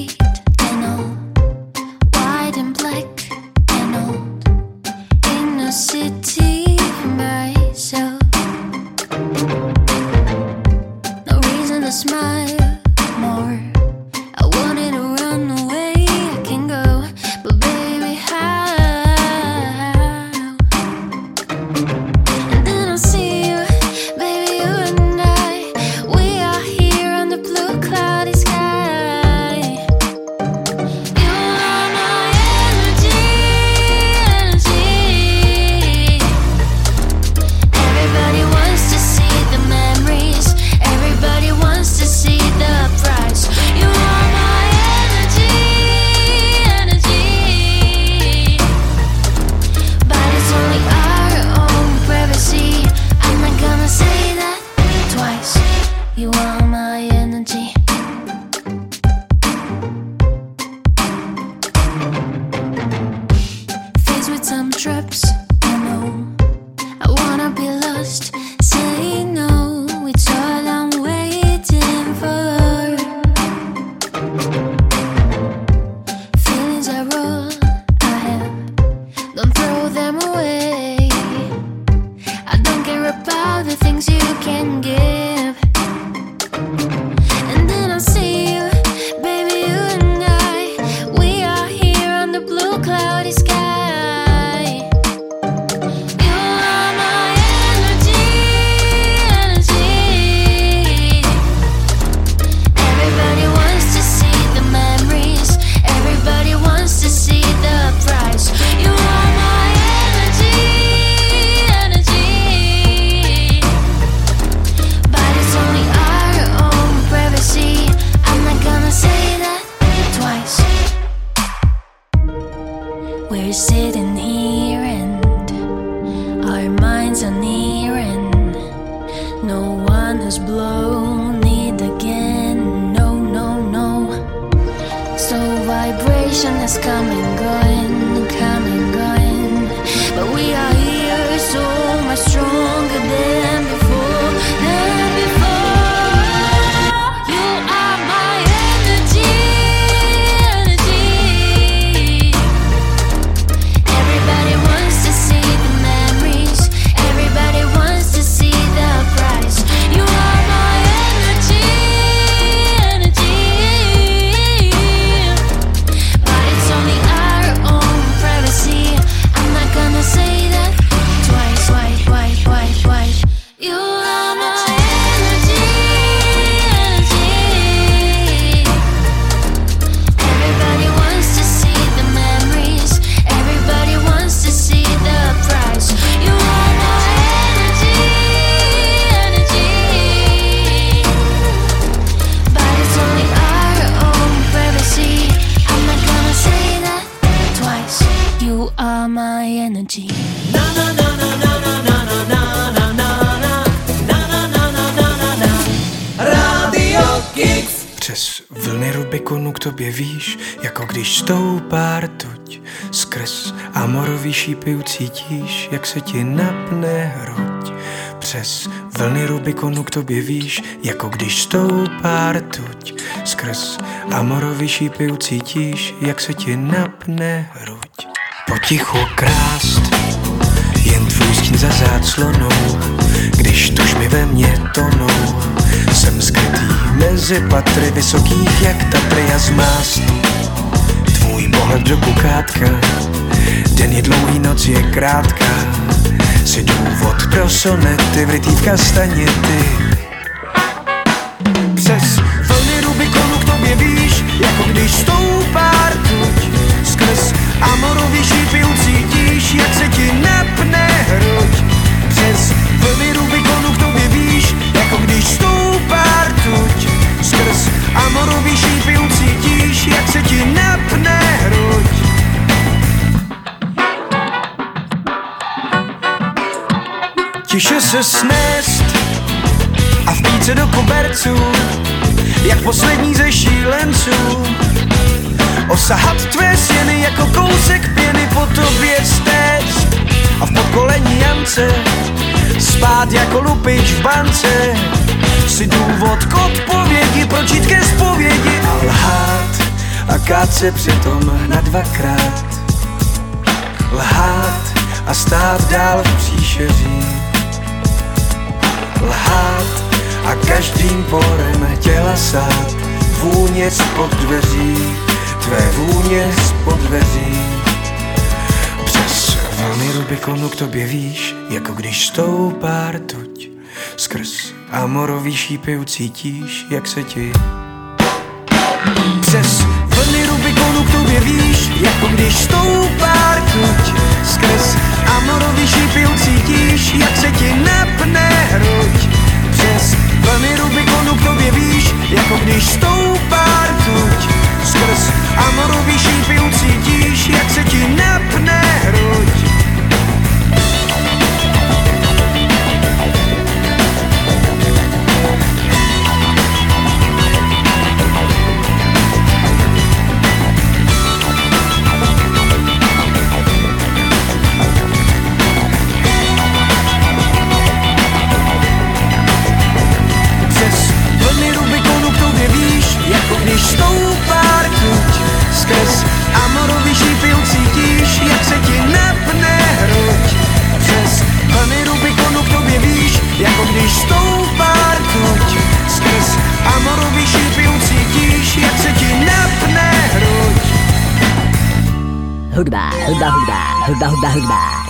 se ti napne hroď. Přes vlny Rubikonu k tobě víš, jako když stoupá rtuť. Skrz amorový šípy ucítíš, jak se ti napne hruď. Potichu krást, jen tvůj stín za záclonou, když tužmi ve mně tonou. Jsem skrytý mezi patry vysokých, jak Tatry a zmást. Tvůj pohled do kukátka, den je dlouhý, noc je krátká si důvod pro sonety, vrytý v kastaněty se snést a vpít se do koberců, jak poslední ze šílenců. Osahat tvé stěny jako kousek pěny po tobě stéct a v podkolení Jance spát jako lupič v bance. Si důvod k odpovědi, proč ke zpovědi a lhát a kát se přitom na dvakrát. Lhát a stát dál v příšeří. A každým porem těla sát vůně spod dveří, tvé vůně spod dveří. Přes vlny Rubikonu k tobě víš, jako když stoupá rtuť. Skrz amorový šípy ucítíš, jak se ti přes vlny Rubikonu k tobě víš, jako když stoupá rtuť. Skrz amorový šípy ucítíš, jak se ti napne hruď. Vlny Rubikonu k tobě víš, jako když stoupá rtuť. Skrz amorový šípy ucítíš, jak se ti napne hruď. Hudba, hudba, hudba, hudba, hudba, hudba. Keks.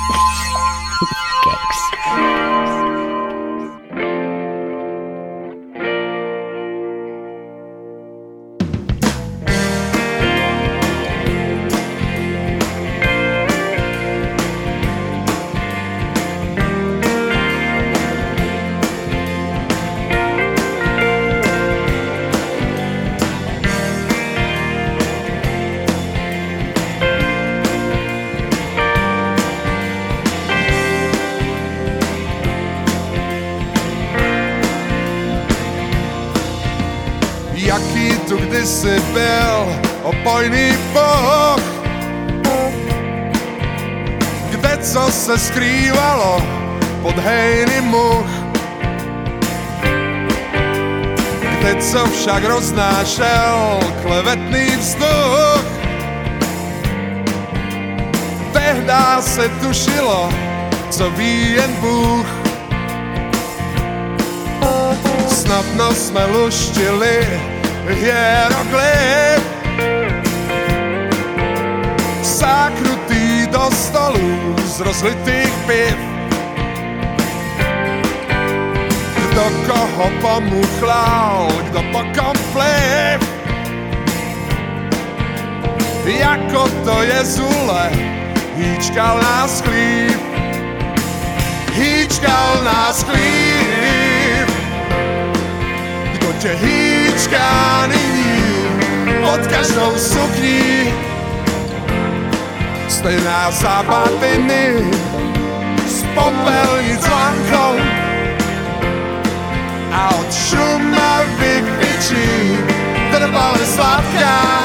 Roznášel klevetný vzduch. Tehdy se tušilo, co ví jen Bůh. Snadno jsme luštili hieroglyf Sáknutý do stolů z rozlitých piv Kdo koho pomuchlal, kdo po kom pliv Jako to je zule, hýčkal nás chlíp Hýčkal nás chlíp Kdo tě hýčká nyní pod každou sukní? Stejná zábatiny s popelnic lankou a od Šumavy kvičí trvale sladká.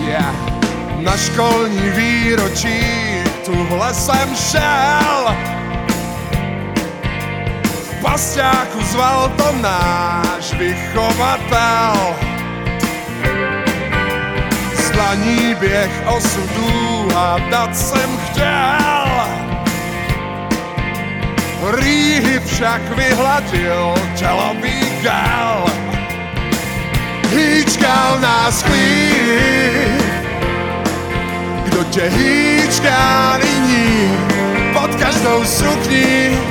Yeah. Na školní výročí tuhle jsem šel Pasťáku zval to náš vychovatel. Z dlaní běh osudů hádat jsem chtěl. Rýhy však vyhladil tělový gel. Hýčkal nás chlíp Kdo tě hýčká nyní pod každou sukní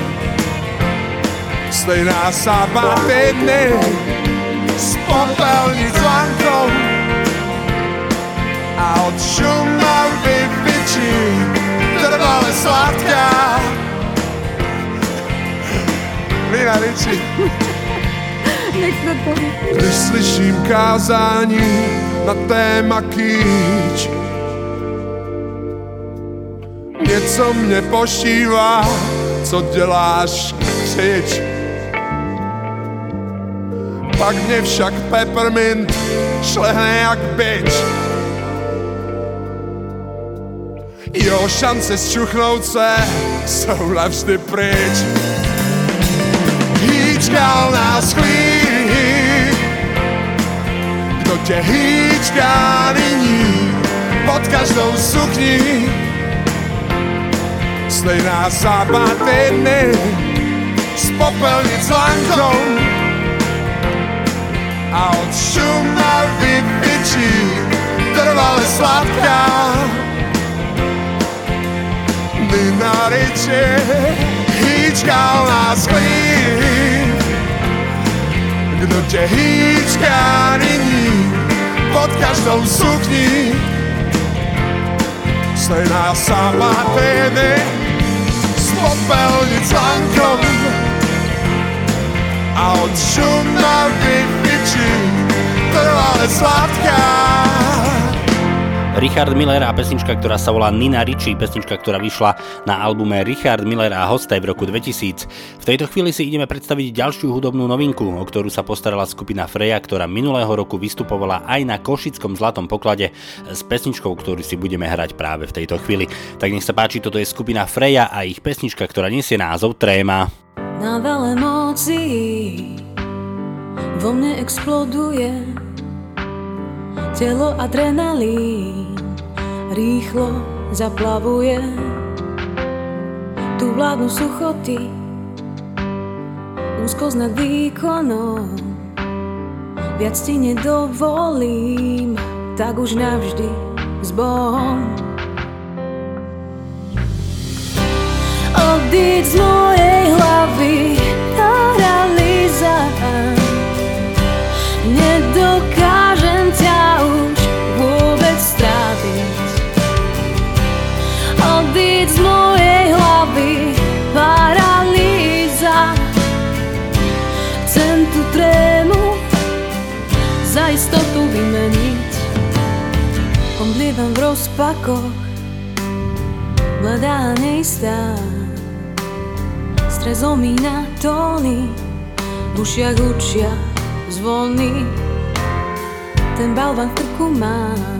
stejná sama ty dny s popelní lankou a od šumavy vyčí trvale sladká. Nina Liči. Když slyším kázání na téma kýč, něco mě pošívá, co děláš, křič. Pak mě však peppermint šlehne jak bič. Jo, šance zčuchnout se jsou navždy pryč. Hýčkal nás chlíp Kdo tě hýčká nyní pod každou sukní? Stejná zábaty dny s popelnic lankou a od Šumavy pičí trvale sladká. Nina Riči hýčkal nás chlíp Kdo tě hýčká nyní pod každou sukní? Stejná sabatiny s popelnic lankou a od Šumavy pičí trvale sladká Richard Miller a pesnička, ktorá sa volá Nina Ricci, pesnička, ktorá vyšla na albume Richard Miller a hosté v roku 2000. V tejto chvíli si ideme predstaviť ďalšiu hudobnú novinku, o ktorú sa postarala skupina Freja, ktorá minulého roku vystupovala aj na Košickom zlatom poklade s pesničkou, ktorú si budeme hrať práve v tejto chvíli. Tak nech sa páči, toto je skupina Freja a ich pesnička, ktorá nesie názov Tréma. Na veľa emócií vo mne exploduje. Telo adrenalín rýchlo zaplavuje. Tu vládnu suchoty Úzkosť nad výkonom. Viac ti nedovolím Tak už navždy s Bohom. Odíď z mojej hlavy trému Za istotu vymeniť. Omdlievam v rozpakoch Mladá a neistá. Strezom mi na tóny V ušiach učia zvony. Ten balvan v krku mám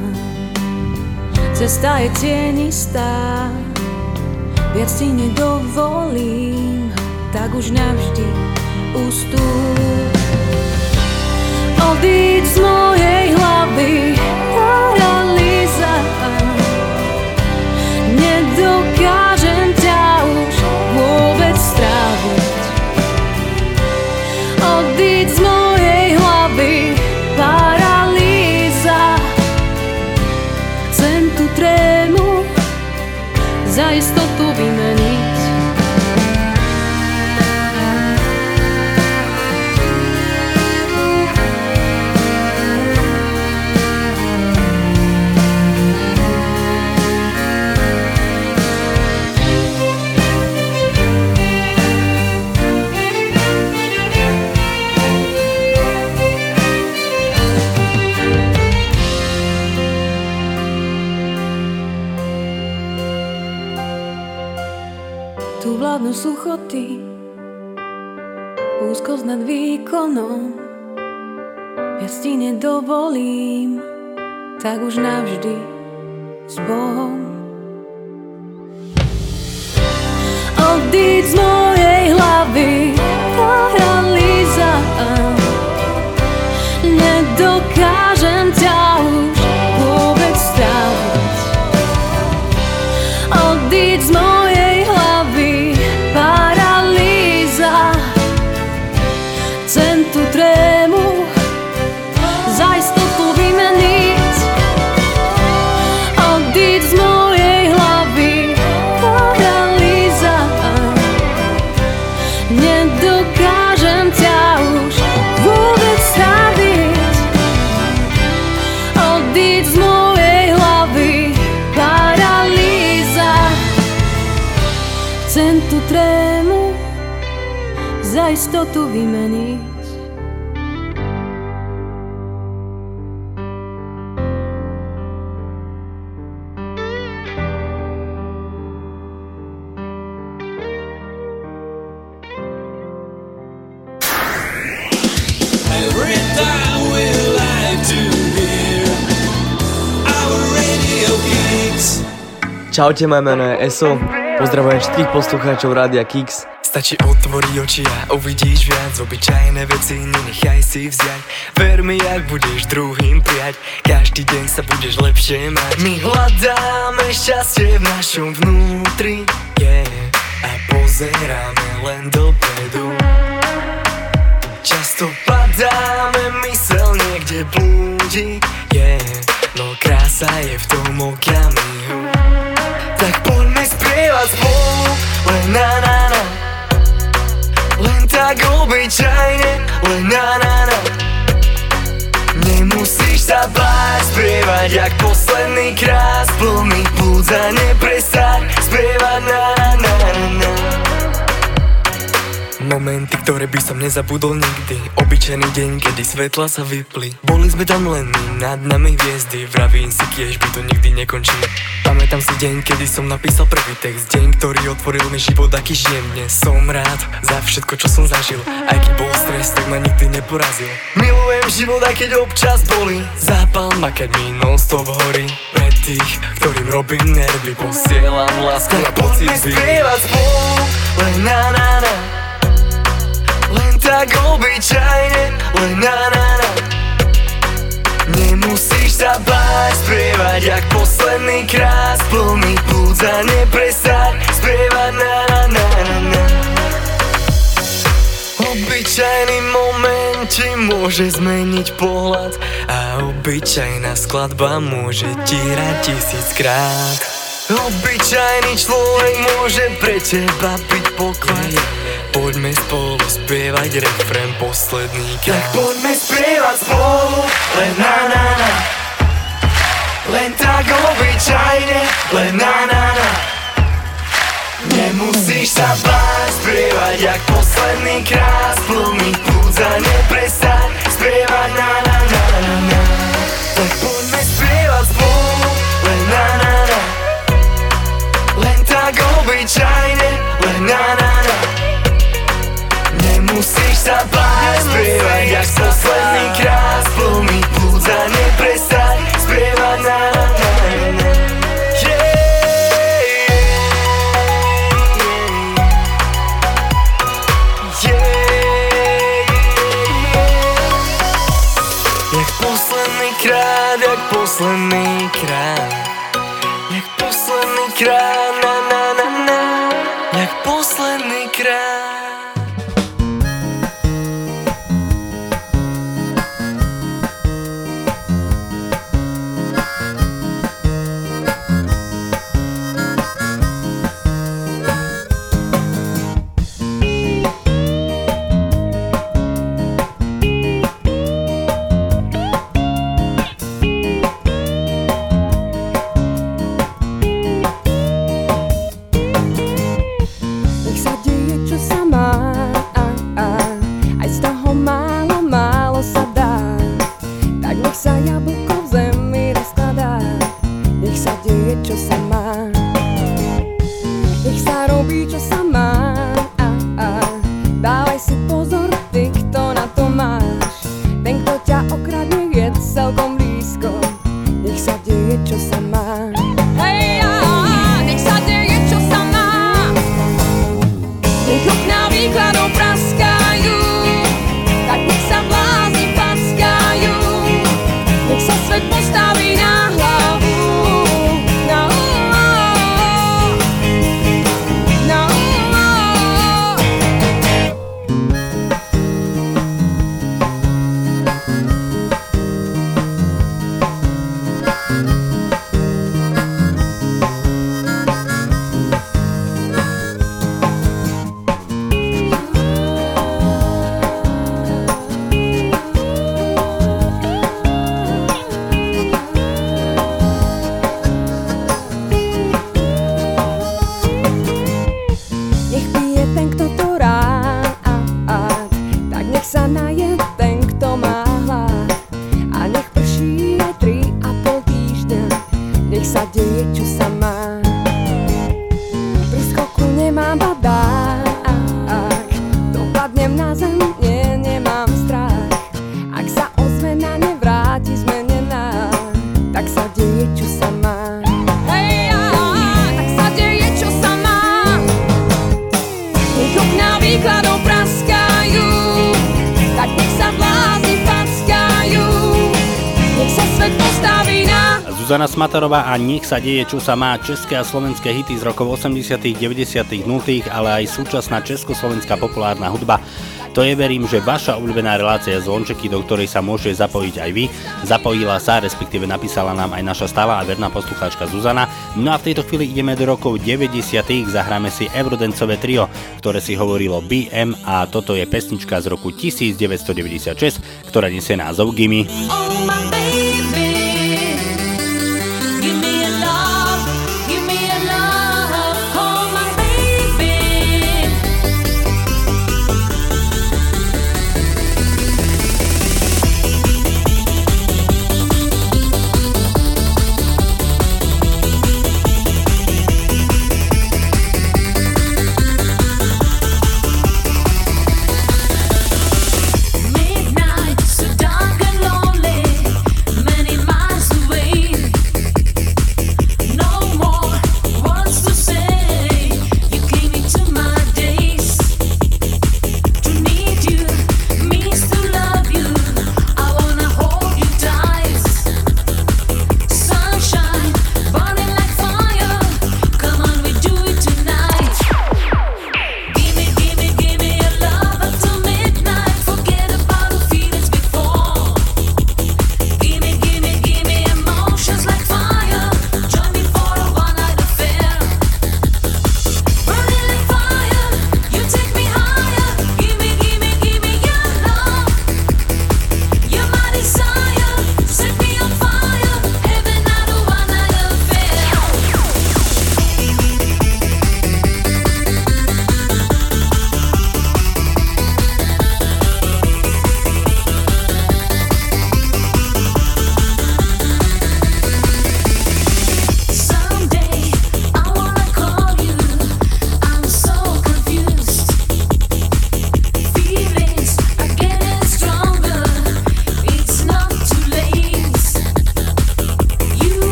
Cesta je tienistá Viac ti nedovolím Tak už navždy ustúp Odíď z mojej hlavy nad výkonom. Viac ti nedovolím Tak už navždy s Bohom. Odíď z mojej hlavy Paralýza. Nedokážem ťa už Čaute, moje meno je Eso. Pozdravujem všetkých poslucháčov Rádia Kix. Stačí otvoriť oči a uvidíš viac Obyčajné veci nenechaj si vziať Ver mi, ak budeš druhým prijať Každý deň sa budeš lepšie mať My hľadáme šťastie v našom vnútri yeah. A pozeráme len dopredu Často padáme, mysel niekde blúdi yeah. No krása je v tom okamihu Len na na na. Len tak obyčajne Len na na na. Nemusíš sa báť Spievať jak posledný krát Plný plúdza neprestaň Spievať na na na na na Momenty, ktoré by som nezabudol nikdy. Obyčajný deň, kedy svetla sa vypli. Boli sme tam len my, nad nami hviezdy. Vravím si tiež by to nikdy nekončí Pamätám si deň, kedy som napísal prvý text. Deň, ktorý otvoril mi život, aký žijem dnes. Som rád za všetko, čo som zažil. Aj keď bol stres, tak ma nikdy neporazil. Milujem život, aj keď občas boli Zápal ma, keď mi non-stop horí. Pre tých, ktorým robím nervy Posielam lásku a pocit Poďme spievať spolu, len na na na Nemusíš sa báť spievať jak posledný krát Plný plúdza neprestaň spievať na na na na na. Obyčajný moment ti môže zmeniť pohľad A obyčajná skladba môže ti hrať tisíckrát. Obyčajný človek môže pre teba byť poklad Poďme spolu spievať refrén posledný krát. Tak poďme spievať spolu, len na na na. Len tak obyčajne, len na na na. Nemusíš sa báť spievať jak posledný krát. Plný plúdza neprestaň spievať na na na na na. Tak poďme spievať spolu, len na na na. Len tak obyčajne, len na na na Nemusíš sa báť spievať jak posledný krát Plný plúdza neprestaň spievať na jak posledný krát. Jak posledný krát, Zuzana Smatarová a nech sa deje, čo sa má české a slovenské hity z rokov 80., 90., 0., ale aj súčasná československá populárna hudba. To je verím, že vaša obľúbená relácia z Lončeky, do ktorej sa môžete zapojiť aj vy. Zapojila sa, respektíve napísala nám aj naša stála a verná poslucháčka Zuzana. No a v tejto chvíli ideme do rokov 90. Zahráme si Eurodencové trio, ktoré si hovorilo BM a toto je pesnička z roku 1996, ktorá nesie názov Gimme.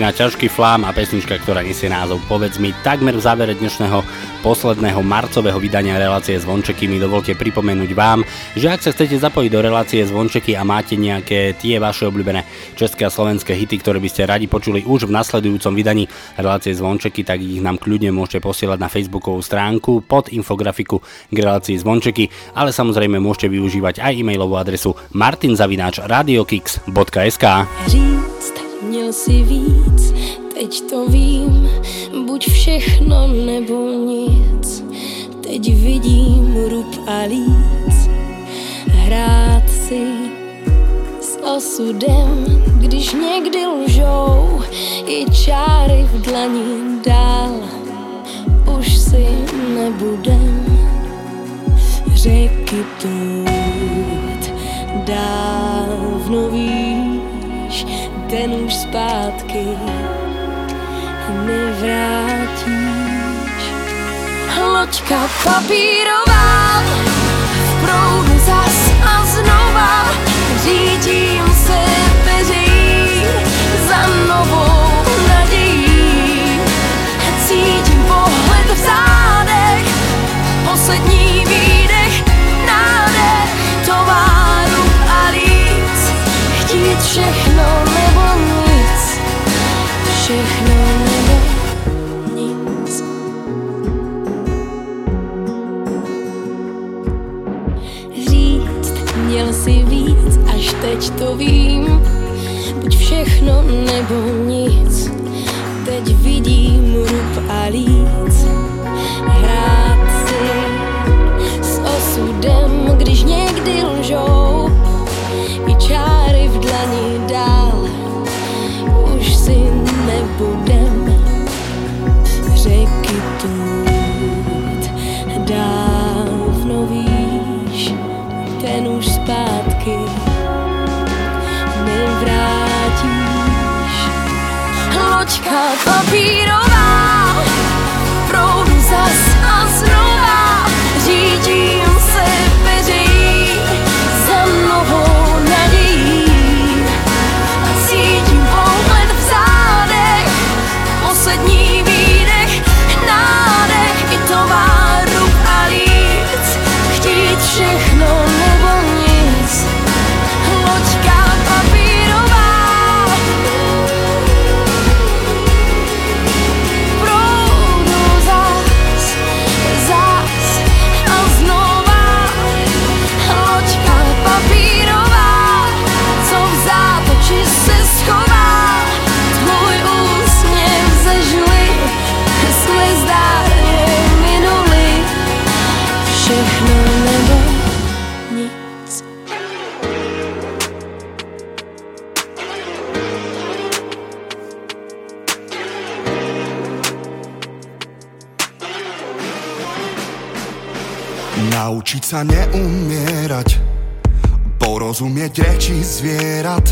Skupina Ťažký flám a pesnička, ktorá nesie názov Povedz mi takmer v závere dnešného posledného marcového vydania relácie Zvončeky mi dovolte pripomenúť vám, že ak sa chcete zapojiť do relácie Zvončeky a máte nejaké tie vaše obľúbené české a slovenské hity, ktoré by ste radi počuli už v nasledujúcom vydaní relácie Zvončeky, tak ich nám kľudne môžete posielať na facebookovú stránku pod infografiku k relácii Zvončeky, ale samozrejme môžete využívať aj e-mailovú adresu martinzavináč.radiokix.sk říct, měl si víc, teď to vím, buď všechno nebo nic. Teď vidím rub a líc, hrát si s osudem, když někdy lžou. I čáry v dlani dál. Už si nebudem řeky prout, dávno víš, ten už zpátky nevrátíš. Loďka papírová v proudu zas a znova řídím se peří za novou nadějí. Cítím pohled v zádech, poslední výdech, všechno nebo nic. Říct měl si víc, až teď to vím, buď všechno nebo nic. Teď vidím rup a líc, hrát si s osudem, když někdy lžou i čas. Budem řeky tut dávno víš, ten už zpátky nevrátíš. Ločka papírov Naučiť sa neumierať Porozumieť reči zvierat.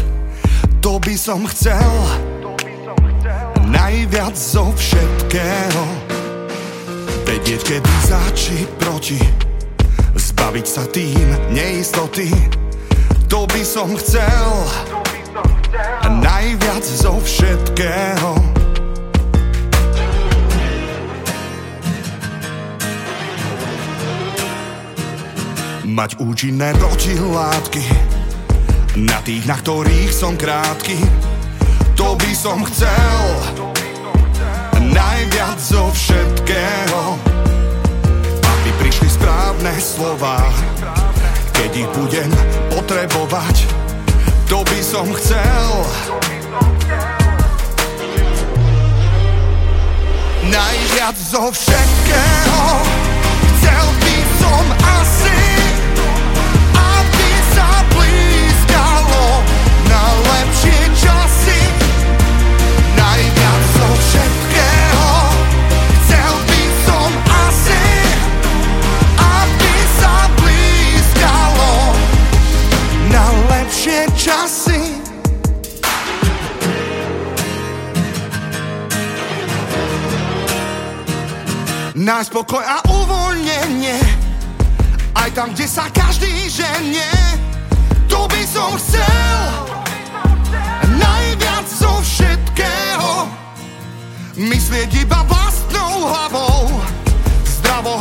To by som chcel. Najviac zo všetkého. Vedieť, kedy za či proti. Zbaviť sa tým neistoty. To by som chcel. Najviac zo všetkého Mať účinné protilátky. Na tých, na ktorých som krátky To by som chcel. Najviac zo všetkého. Aby prišli správne slova. Keď ich budem potrebovať To by som chcel. Najviac zo všetkého lepšie časy. Nájsť pokoj a uvoľnenie aj tam, kde sa každý ženie To by som chcel Najviac zo všetkého Myslieť iba vlastnou hlavou Zdravo,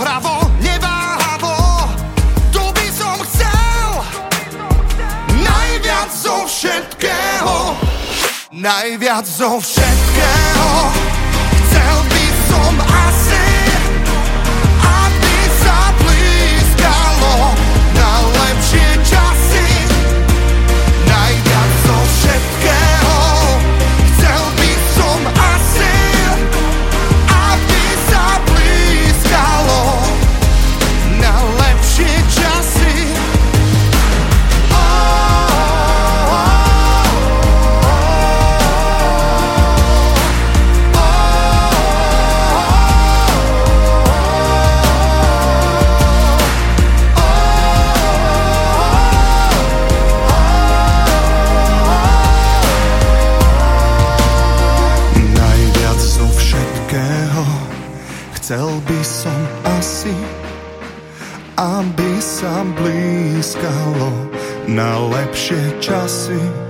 všetkého Najviac zo na lepšie časy.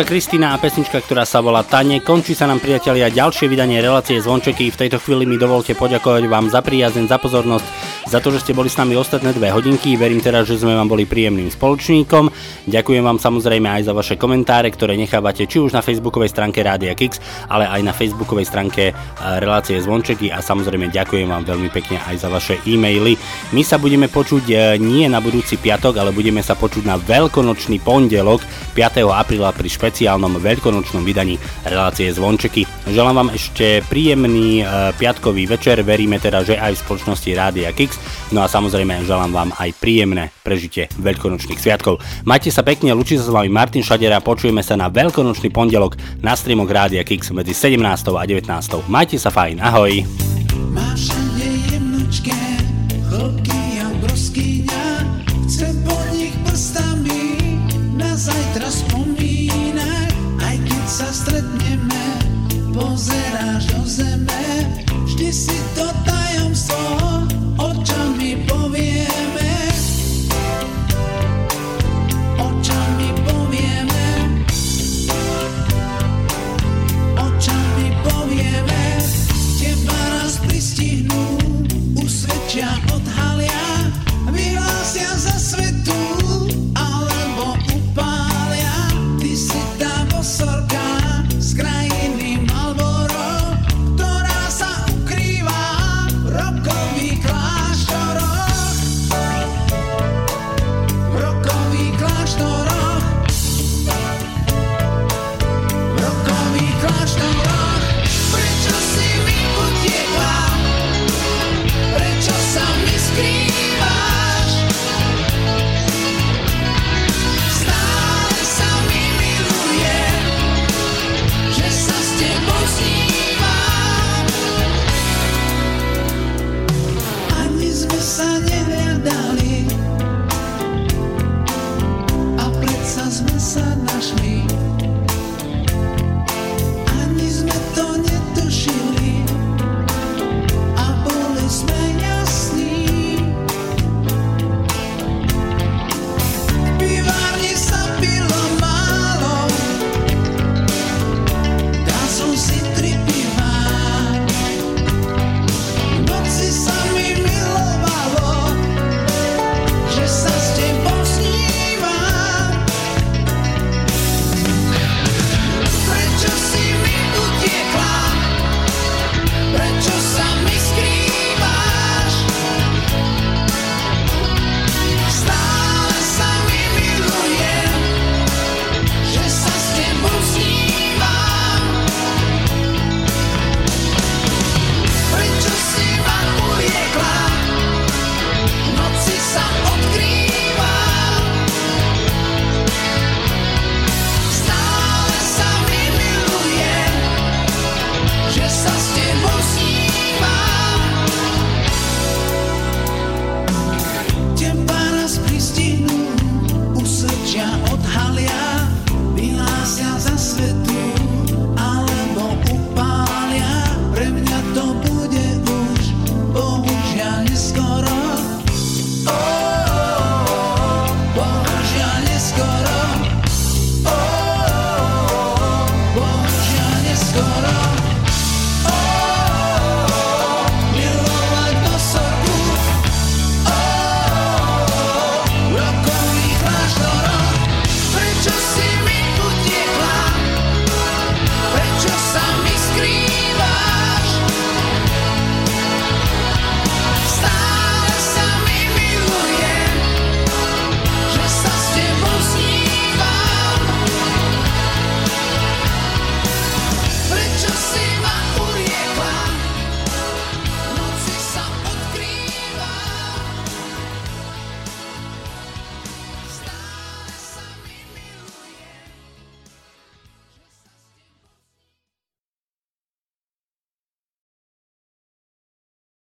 Spevačka Kristina a pesnička, ktorá sa volá Tane. Končí sa nám priatelia ďalšie vydanie relácie Zvončeky. V tejto chvíli mi dovolte poďakovať vám za priazeň, za pozornosť, za to, že ste boli s nami ostatné dve hodinky. Verím teraz, že sme vám boli príjemným spoločníkom. Ďakujem vám samozrejme aj za vaše komentáre, ktoré nechávate či už na facebookovej stránke Rádia Kix, ale aj na facebookovej stránke e, relácie Zvončeky a samozrejme ďakujem vám veľmi pekne aj za vaše e-maily. My sa budeme počuť e, nie na budúci piatok, ale budeme sa počuť na veľkonočný pondelok 5. apríla pri špeciálnom veľkonočnom vydaní relácie Zvončeky. Želám vám ešte príjemný e, piatkový večer, veríme teda, že aj v spoločnosti Rádia Kix. No a samozrejme želám vám aj príjemné prežitie veľkonočných sviatkov. Majte sa pekne, lučí sa s vami Martin Šadera, počujeme sa na veľkonočný pondelok na streamoch Rádia Kix medzi 17. a 19. Majte sa fajn, ahoj. Máš